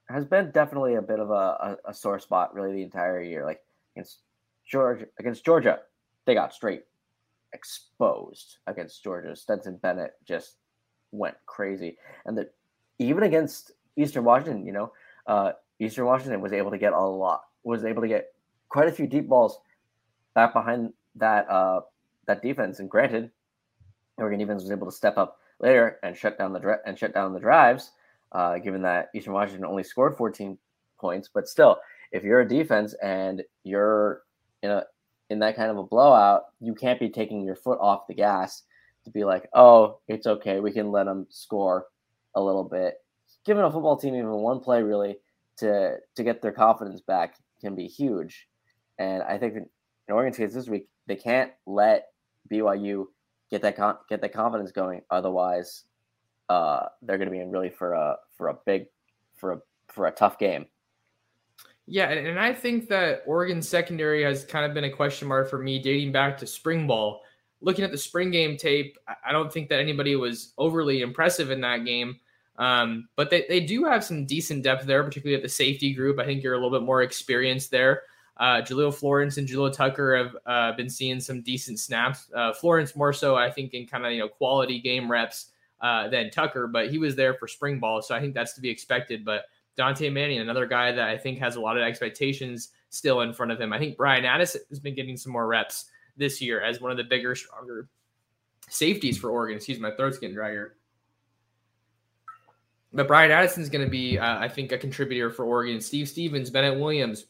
has been definitely a bit of a, a, a, sore spot really the entire year. Like against Georgia against Georgia, they got straight exposed against Georgia. Stetson Bennett just went crazy. And that even against Eastern Washington, you know, uh, Eastern Washington was able to get a lot was able to get quite a few deep balls back behind that uh, that defense. And granted, Oregon defense was able to step up later and shut down the and shut down the drives. Uh, given that Eastern Washington only scored 14 points, but still, if you're a defense and you're in a in that kind of a blowout, you can't be taking your foot off the gas to be like, oh, it's okay, we can let them score a little bit. Giving a football team even one play really to to get their confidence back can be huge. And I think in Oregon's case this week, they can't let BYU get that con- get that confidence going. Otherwise, uh, they're going to be in really for a for a big for a for a tough game. Yeah, and I think that Oregon secondary has kind of been a question mark for me dating back to spring ball. Looking at the spring game tape, I don't think that anybody was overly impressive in that game. Um, but they, they do have some decent depth there, particularly at the safety group. I think you're a little bit more experienced there. Uh, Jahlil Florence and Jalil Tucker have uh, been seeing some decent snaps. Uh, Florence more so, I think, in kind of you know quality game reps uh, than Tucker, but he was there for spring ball, so I think that's to be expected. But Dante Manning, another guy that I think has a lot of expectations still in front of him. I think Bryan Addison has been getting some more reps this year as one of the bigger, stronger safeties for Oregon. Excuse my throat's getting dry here. But Bryan Addison is going to be, uh, I think, a contributor for Oregon. Steve Stephens, Bennett Williams,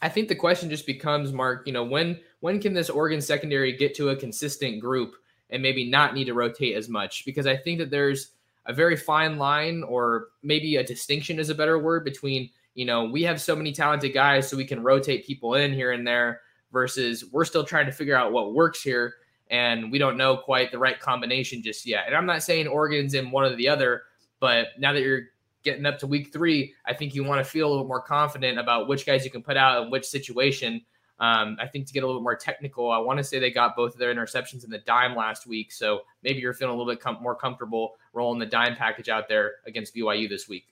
I think the question just becomes, Mark, you know, when when can this Oregon secondary get to a consistent group and maybe not need to rotate as much? Because I think that there's a very fine line, or maybe a distinction is a better word between, you know, we have so many talented guys, so we can rotate people in here and there, versus we're still trying to figure out what works here, and we don't know quite the right combination just yet. And I'm not saying Oregon's in one or the other, but now that you're getting up to week three, I think you want to feel a little more confident about which guys you can put out in which situation. Um, I think to get a little more technical, I want to say they got both of their interceptions in the dime last week. So maybe you're feeling a little bit com- more comfortable rolling the dime package out there against BYU this week.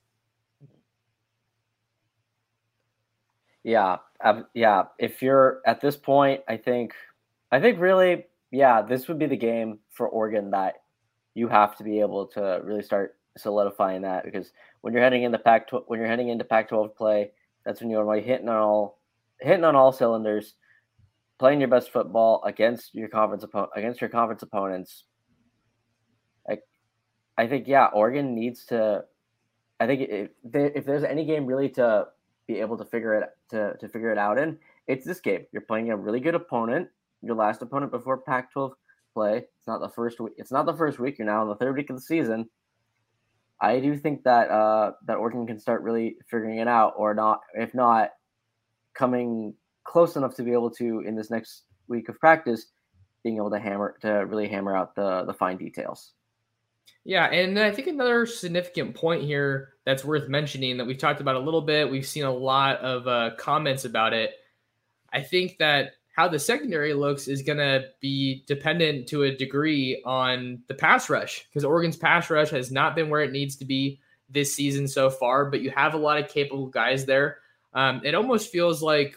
Yeah, yeah. If you're at this point, I think, I think really, yeah, this would be the game for Oregon that you have to be able to really start solidifying that because when you're heading into Pac when you're heading into Pac-12 play, that's when you're like hitting on all hitting on all cylinders. playing your best football against your conference opponent against your conference opponents. Like, I think yeah, Oregon needs to. I think if if there's any game really to be able to figure it to to figure it out in, it's this game. You're playing a really good opponent, your last opponent before Pac-12 play. It's not the first week. It's not the first week. You're now in the third week of the season. I do think that uh, that Oregon can start really figuring it out, or not. If not, coming close enough to be able to in this next week of practice, being able to hammer to really hammer out the the fine details. Yeah, and I think another significant point here that's worth mentioning that we've talked about a little bit. We've seen a lot of uh, comments about it. I think that how the secondary looks is going to be dependent to a degree on the pass rush because Oregon's pass rush has not been where it needs to be this season so far, but you have a lot of capable guys there. Um, it almost feels like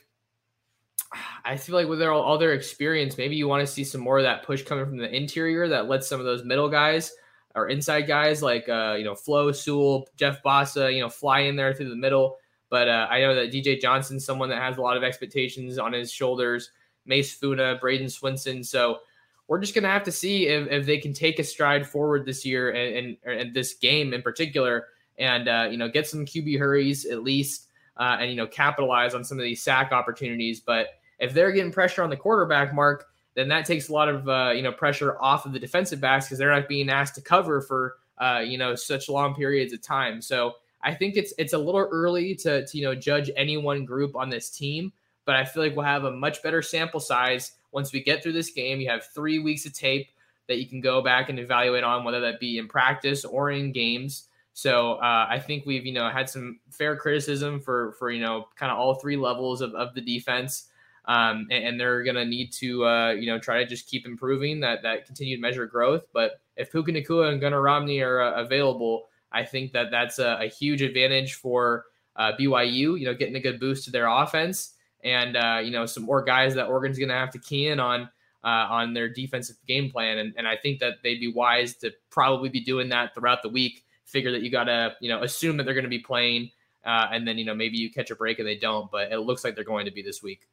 I feel like with their, all their experience, maybe you want to see some more of that push coming from the interior that lets some of those middle guys or inside guys like uh, you know Flowe, Sewell, Jeff Bassa, you know, fly in there through the middle. But uh, I know that DJ Johnson's someone that has a lot of expectations on his shoulders. Mase Funa, Bradyn Swinson. So we're just going to have to see if, if they can take a stride forward this year and, and, and this game in particular and, uh, you know, get some QB hurries at least uh, and, you know, capitalize on some of these sack opportunities. But if they're getting pressure on the quarterback, Mark, then that takes a lot of, uh, you know, pressure off of the defensive backs because they're not being asked to cover for, uh, you know, such long periods of time. So I think it's it's a little early to, to you know judge any one group on this team but I feel like we'll have a much better sample size once we get through this game. You have three weeks of tape that you can go back and evaluate on, whether that be in practice or in games. So uh, I think we've you know had some fair criticism for for you know kind of all three levels of, of the defense, um, and, and, they're gonna need to uh, you know try to just keep improving that that continued measure growth. But if Puka Nacua and Gunner Romney are uh, available, I think that that's a, a huge advantage for uh, BYU. You know, getting a good boost to their offense and uh, you know some more guys that Oregon's going to have to key in on uh, on their defensive game plan. And, and I think that they'd be wise to probably be doing that throughout the week. Figure that you got to you know assume that they're going to be playing, uh, and then you know maybe you catch a break and they don't, but it looks like they're going to be this week.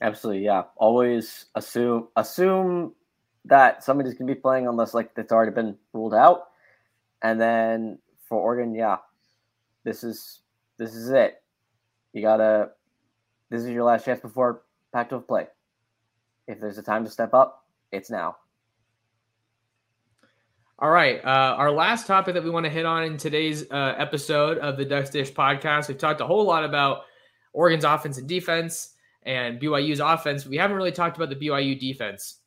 Absolutely, yeah. Always assume assume that somebody's going to be playing unless like it's already been ruled out. And then for Oregon, yeah, this is this is it. You gotta this is your last chance before Pac 12 play. If there's a time to step up, it's now. All right. Uh, our last topic that we want to hit on in today's uh, episode of the Ducks Dish podcast, we've talked a whole lot about Oregon's offense and defense and BYU's offense. We haven't really talked about the BYU defense.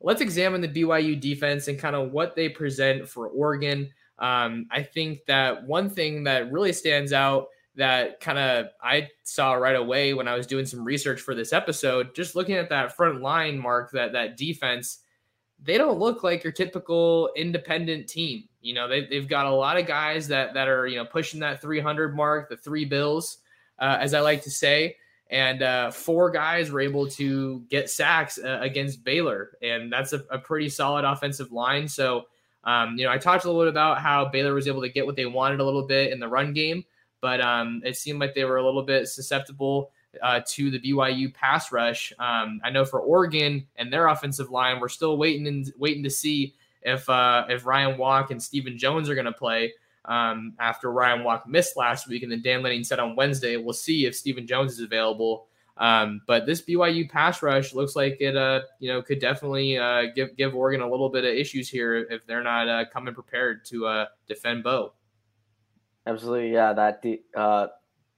Let's examine the BYU defense and kind of what they present for Oregon. Um, I think that one thing that really stands out that kind of I saw right away when I was doing some research for this episode. Just looking at that front line, Mark, that that defense, they don't look like your typical independent team. You know, they, they've got a lot of guys that that are you know pushing that 300 mark, the three bills, uh, as I like to say. And uh, four guys were able to get sacks uh, against Baylor, and that's a, a pretty solid offensive line. So, um, you know, I talked a little bit about how Baylor was able to get what they wanted a little bit in the run game but um, it seemed like they were a little bit susceptible uh, to the BYU pass rush. Um, I know for Oregon and their offensive line, we're still waiting and waiting to see if uh, if Ryan Walk and Stephen Jones are going to play. Um, after Ryan Walk missed last week, and then Dan Lanning said on Wednesday, we'll see if Stephen Jones is available. Um, but this BYU pass rush looks like it, uh, you know, could definitely uh, give give Oregon a little bit of issues here if they're not uh, coming prepared to uh, defend Bo. Absolutely, yeah. That uh,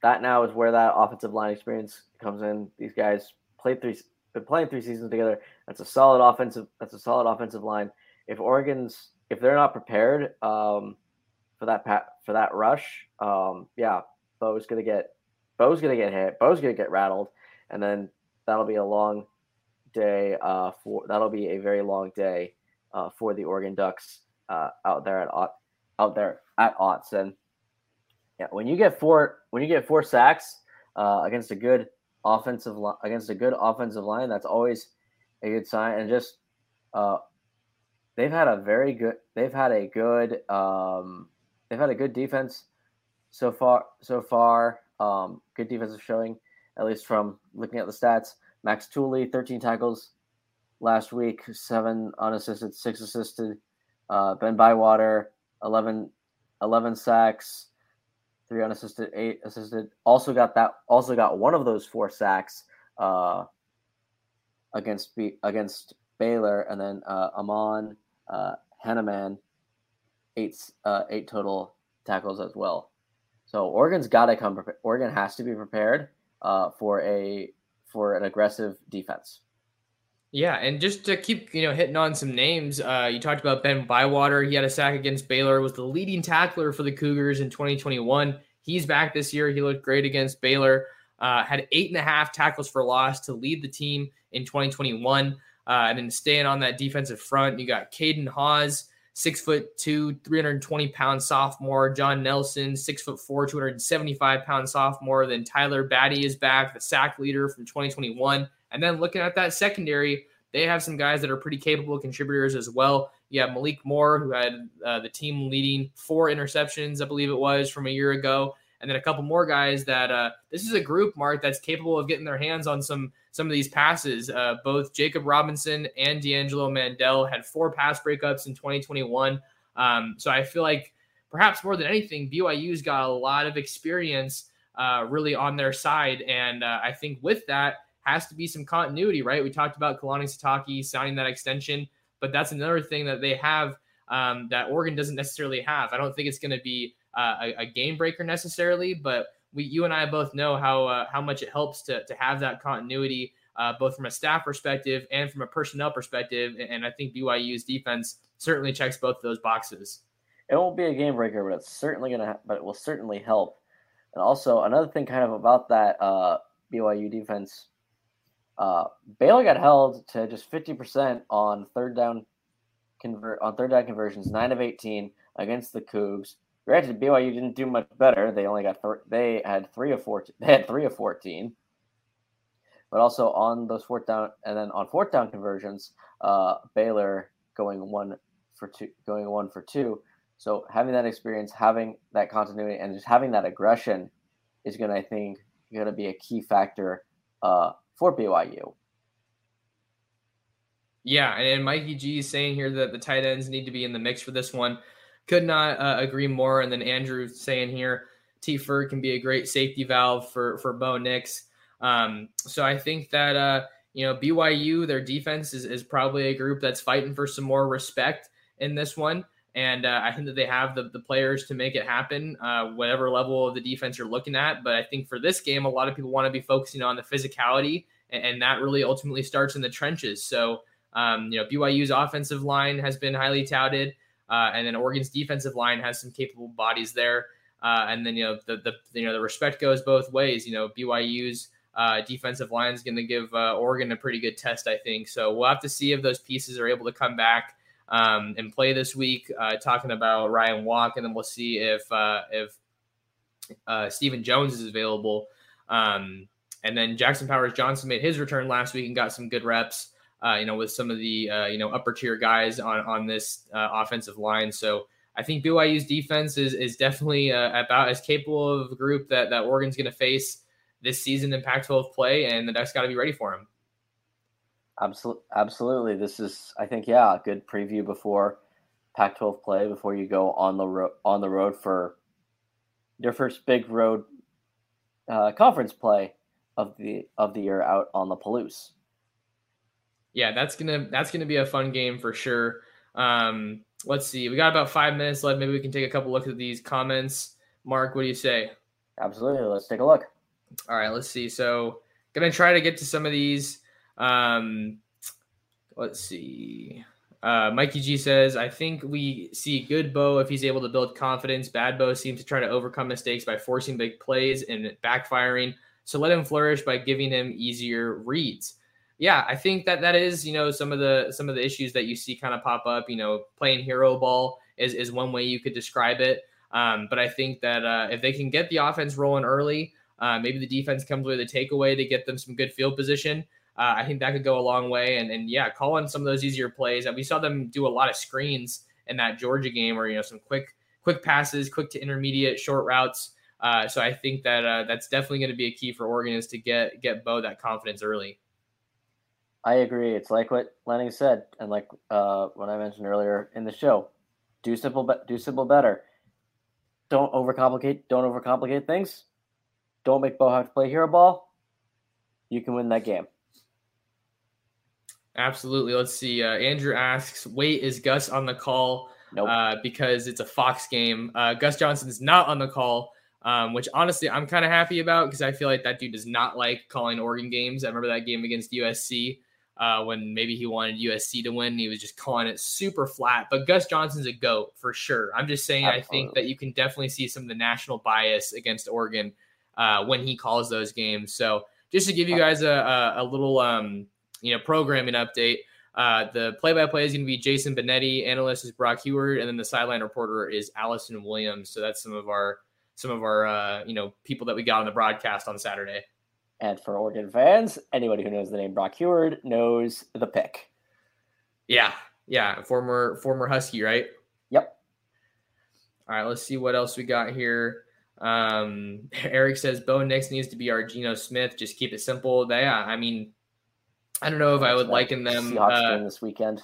that now is where that offensive line experience comes in. These guys played three, been playing three seasons together. That's a solid offensive. That's a solid offensive line. If Oregon's, if they're not prepared um, for that for that rush, um, yeah, Bo's gonna get, Bo's gonna get hit. Bo's gonna get rattled, and then that'll be a long day. Uh, for that'll be a very long day uh, for the Oregon Ducks uh, out there at out there at Autzen. Yeah, when you get four when you get four sacks uh, against a good offensive li- against a good offensive line, that's always a good sign. And just uh, they've had a very good they've had a good um, they've had a good defense so far so far. Um, good defensive showing, at least from looking at the stats. Max Tooley, 13 tackles last week, seven unassisted, six assisted. Uh, ben Bywater, 11, 11 sacks, three unassisted, eight assisted. Also got that. Also got one of those four sacks uh, against against Baylor, and then uh, Ammon uh, Hannemann, eight uh, eight total tackles as well. So Oregon's got to come. Oregon has to be prepared uh, for a for an aggressive defense. Yeah, and just to keep you know hitting on some names, uh, you talked about Ben Bywater. He had a sack against Baylor. Was the leading tackler for the Cougars in 2021. He's back this year. He looked great against Baylor. Uh, had eight and a half tackles for loss to lead the team in 2021. Uh, and then staying on that defensive front, you got Caden Haws, six foot two, 320 pound sophomore. John Nelson, six foot four, 275 pound sophomore. Then Tyler Batty is back, the sack leader from 2021. And then looking at that secondary, they have some guys that are pretty capable contributors as well. You have Malik Moore, who had uh, the team leading four interceptions, I believe it was, from a year ago and then a couple more guys that uh, this is a group, Mark, that's capable of getting their hands on some some of these passes. Uh, both Jacob Robinson and D'Angelo Mandell had four pass breakups in 2021. Um, so I feel like perhaps more than anything, BYU's got a lot of experience uh, really on their side, and uh, I think with that has to be some continuity, right? We talked about Kalani Sitake signing that extension, but that's another thing that they have um, that Oregon doesn't necessarily have. I don't think it's going to be uh, a, a, game breaker necessarily, but we, you and I both know how uh, how much it helps to to have that continuity, uh, both from a staff perspective and from a personnel perspective. And I think BYU's defense certainly checks both those boxes. It won't be a game breaker, but it's certainly gonna, but it will certainly help. And also another thing, kind of about that uh, BYU defense. Uh, Baylor got held to just 50% on third down convert on third down conversions, nine of 18 against the Cougs. Granted, BYU didn't do much better. They only got th- they had three of four. They had three of fourteen. But also on those fourth down and then on fourth down conversions, uh, Baylor going one for two, going one for two. So having that experience, having that continuity, and just having that aggression is going to, I think, going to be a key factor uh, for BYU. Yeah, and Mikey G is saying here that the tight ends need to be in the mix for this one. Could not uh, agree more. And then Andrew saying here, T Fur can be a great safety valve for for Bo Nix. Um, so I think that uh, you know BYU, their defense is, is probably a group that's fighting for some more respect in this one. And uh, I think that they have the, the players to make it happen, uh, whatever level of the defense you're looking at. But I think for this game, a lot of people want to be focusing on the physicality, and, and that really ultimately starts in the trenches. So, um, you know, BYU's offensive line has been highly touted. Uh, and then Oregon's defensive line has some capable bodies there. Uh, and then you know the the you know the respect goes both ways. You know BYU's uh, defensive line is going to give uh, Oregon a pretty good test, I think. So we'll have to see if those pieces are able to come back um, and play this week. Uh, talking about Ryan Walk, and then we'll see if uh, if Stephen Jones is available. Um, and then Jackson Powers Johnson made his return last week and got some good reps uh, you know, with some of the uh, you know upper tier guys on on this uh, offensive line. So I think BYU's defense is is definitely uh, about as capable of a group that that Oregon's going to face this season in Pac-12 play, and the Ducks got to be ready for him. Absolutely, absolutely. This is, I think, yeah, a good preview before Pac-12 play before you go on the road on the road for your first big road uh, conference play of the of the year out on the Palouse yeah, that's gonna that's gonna be a fun game for sure. Um, let's see, we got about five minutes left. Maybe we can take a couple looks at these comments. Mark, what do you say? Absolutely, let's take a look. All right, let's see. So, gonna try to get to some of these. Um, let's see. Uh, Mikey G says, I think we see good Bo if he's able to build confidence. Bad Bo seems to try to overcome mistakes by forcing big plays and backfiring. So let him flourish by giving him easier reads yeah, I think that that is you know some of the some of the issues that you see kind of pop up. You know, playing hero ball is is one way you could describe it. Um, but I think that uh, if they can get the offense rolling early, uh, maybe the defense comes with a takeaway to get them some good field position. Uh, I think that could go a long way. And and yeah, call on some of those easier plays. And we saw them do a lot of screens in that Georgia game, where you know some quick quick passes, quick to intermediate, short routes. Uh, so I think that uh, that's definitely going to be a key for Oregon is to get get Bo that confidence early. I agree. It's like what Lenny said, and like uh, what I mentioned earlier in the show. Do simple, be- do simple better. Don't overcomplicate. Don't overcomplicate things. Don't make Bo have to play hero ball. You can win that game. Absolutely. Let's see. Uh, Andrew asks, "Wait, is Gus on the call?" Nope. Uh, because it's a Fox game. Uh, Gus Johnson's not on the call, um, which honestly I'm kind of happy about because I feel like that dude does not like calling Oregon games. I remember that game against USC uh, when maybe he wanted USC to win. He was just calling it super flat. But Gus Johnson's a goat for sure. I'm just saying Absolutely. I think that you can definitely see some of the national bias against Oregon uh, when he calls those games. So just to give you guys a, a, a little um, you know programming update. Uh, the play-by-play is going to be Jason Benetti. Analyst is Brock Huard, and then the sideline reporter is Allison Williams. So that's some of our some of our uh, you know people that we got on the broadcast on Saturday. And for Oregon fans, anybody who knows the name Brock Huard knows the pick. Yeah, yeah, former former Husky, right? Yep. All right, let's see what else we got here. Um, Eric says Bo Nix needs to be our Geno Smith. Just keep it simple. Yeah, I mean, I don't know if I would liken them. Seahawks uh, this weekend.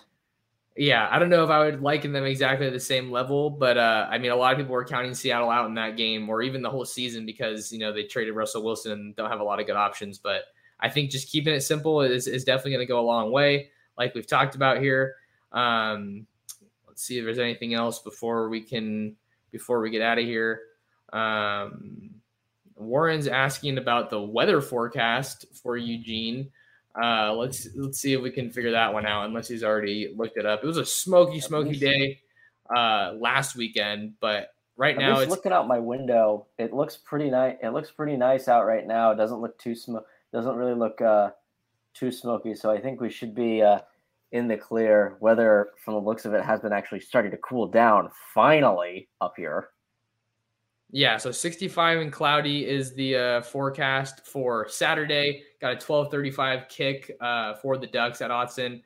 Yeah, I don't know if I would liken them exactly the same level, but uh, I mean, a lot of people were counting Seattle out in that game, or even the whole season, because you know they traded Russell Wilson and don't have a lot of good options. But I think just keeping it simple is is definitely going to go a long way, like we've talked about here. Um, let's see if there's anything else before we can before we get out of here. Um, Warren's asking about the weather forecast for Eugene. Uh, let's let's see if we can figure that one out. Unless he's already looked it up. It was a smoky, smoky day uh, last weekend, but right now it's looking out my window. It looks pretty nice. It looks pretty nice out right now. It doesn't look too smoke. Doesn't really look uh, too smoky. So I think we should be uh, in the clear. Weather, from the looks of it, has been actually starting to cool down finally up here. Yeah, so 65 and cloudy is the uh, forecast for Saturday. Got a 12:35 kick uh, for the Ducks at Autzen.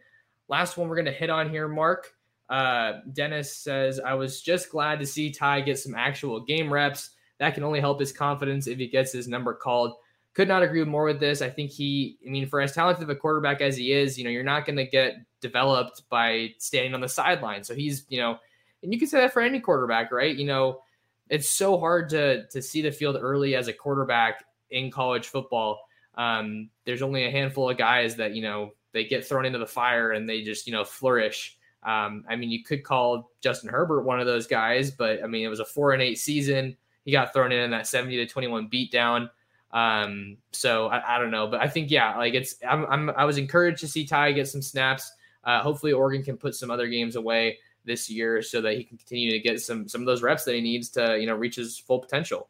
Last one we're gonna hit on here, Mark. Uh, Dennis says, "I was just glad to see Ty get some actual game reps. That can only help his confidence if he gets his number called." Could not agree more with this. I think he, I mean, for as talented of a quarterback as he is, you know, you're not going to get developed by standing on the sideline. So he's, you know, and you can say that for any quarterback, right? You know, it's so hard to to see the field early as a quarterback in college football. Um, there's only a handful of guys that you know they get thrown into the fire and they just you know flourish. Um, I mean, you could call Justin Herbert one of those guys, but I mean, it was a four and eight season. He got thrown in in that 70 to 21 beatdown. Um, so I, I, don't know, but I think yeah, like it's I'm, I'm I was encouraged to see Ty get some snaps. Uh, hopefully, Oregon can put some other games away this year so that he can continue to get some some of those reps that he needs to you know reach his full potential.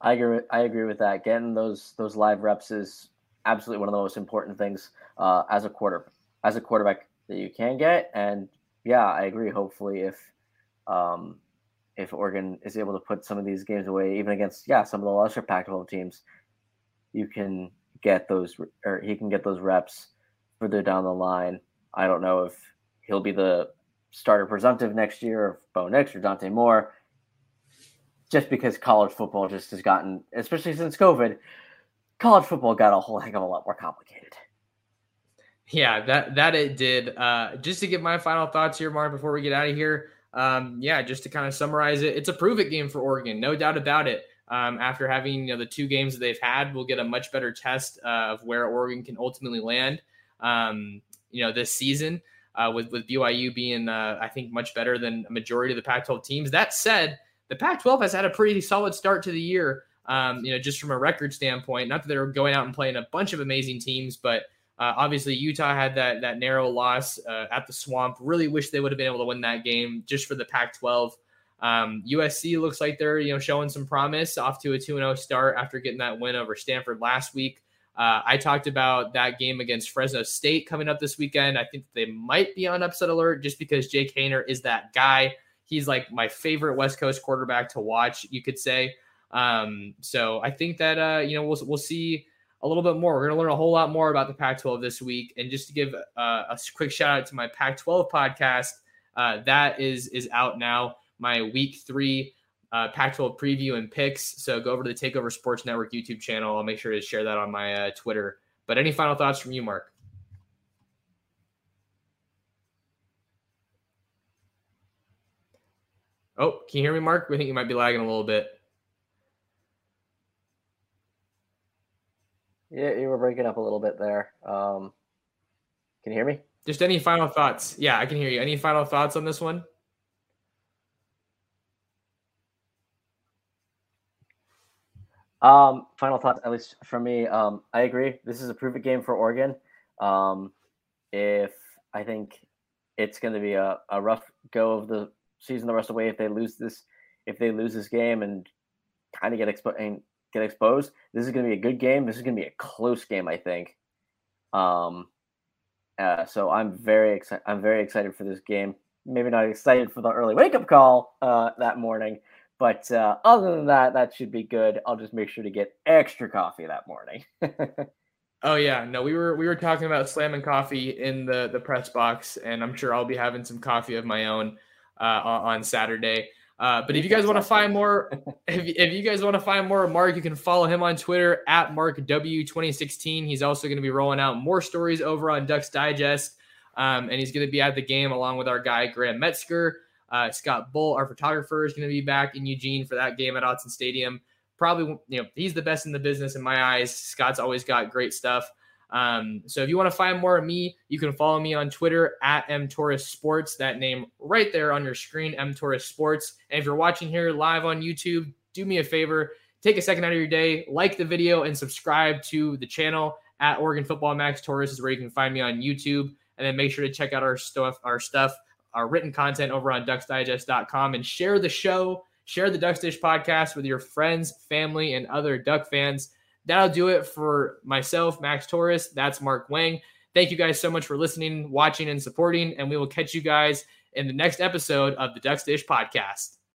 I agree. I agree with that. Getting those those live reps is absolutely one of the most important things uh, as a quarter as a quarterback that you can get. And yeah, I agree. Hopefully, if um, if Oregon is able to put some of these games away, even against yeah some of the lesser Pac-12 teams, you can get those or he can get those reps further down the line. I don't know if he'll be the starter presumptive next year, or Bo Nix or Dante Moore, just because college football just has gotten, especially since COVID, college football got a whole heck of a lot more complicated. Yeah, that that it did. Uh, just to give my final thoughts here, Mark, before we get out of here. Um, yeah, just to kind of summarize it, it's a prove it game for Oregon, no doubt about it. Um, after having you know the two games that they've had, we'll get a much better test uh, of where Oregon can ultimately land. Um, you know this season uh, with with BYU being uh, I think much better than a majority of the Pac-12 teams. That said, the Pac-12 has had a pretty solid start to the year. Um, you know, just from a record standpoint, not that they're going out and playing a bunch of amazing teams, but uh, obviously Utah had that that narrow loss uh, at the Swamp. Really wish they would have been able to win that game just for the Pac-12. Um, USC looks like they're you know showing some promise off to a 2-0 start after getting that win over Stanford last week. Uh, I talked about that game against Fresno State coming up this weekend. I think they might be on upset alert just because Jake Haener is that guy. He's like my favorite West Coast quarterback to watch, you could say. Um, so I think that uh, you know we'll we'll see a little bit more. We're going to learn a whole lot more about the Pac-12 this week. And just to give uh, a quick shout out to my Pac-12 podcast, uh, that is is out now. My week three uh, Pac-12 preview and picks. So go over to the Takeover Sports Network YouTube channel. I'll make sure to share that on my uh, Twitter. But any final thoughts from you, Mark? Oh, can you hear me, Mark? We think you might be lagging a little bit. Yeah, you were breaking up a little bit there. Um, can you hear me? Just any final thoughts? Yeah, I can hear you. Any final thoughts on this one? Um, final thoughts, at least for me. Um, I agree. This is a prove it game for Oregon. Um, if I think it's going to be a, a rough go of the season the rest of the way if they lose this, if they lose this game and kind of get exposed get exposed, this is going to be a good game. This is going to be a close game, I think. Um, uh, so I'm very excited. I'm very excited for this game. Maybe not excited for the early wake up call uh, that morning, but uh, other than that, that should be good. I'll just make sure to get extra coffee that morning. oh yeah, no, we were we were talking about slamming coffee in the the press box, and I'm sure I'll be having some coffee of my own uh, on Saturday. Uh, but if you guys want to find more, if, if you guys want to find more of Mark, you can follow him on Twitter at Mark W 2016. He's also going to be rolling out more stories over on Ducks Digest, um, and he's going to be at the game along with our guy Graham Metzger. Uh, Scott Bull, our photographer, is going to be back in Eugene for that game at Autzen Stadium. Probably, you know, he's the best in the business in my eyes. Scott's always got great stuff. Um, so if you want to find more of me, you can follow me on Twitter at mtorres sports. That name right there on your screen, mtorres sports. And if you're watching here live on YouTube, do me a favor, take a second out of your day, like the video, and subscribe to the channel at Oregon Football Max Torres is where you can find me on YouTube. And then make sure to check out our stuff, our stuff our written content over on ducksdigest.com and share the show, share the Ducks Dish podcast with your friends, family, and other Duck fans. That'll do it for myself, Max Torres. That's Mark Wang. Thank you guys so much for listening, watching, and supporting. And we will catch you guys in the next episode of the Ducks Dish podcast.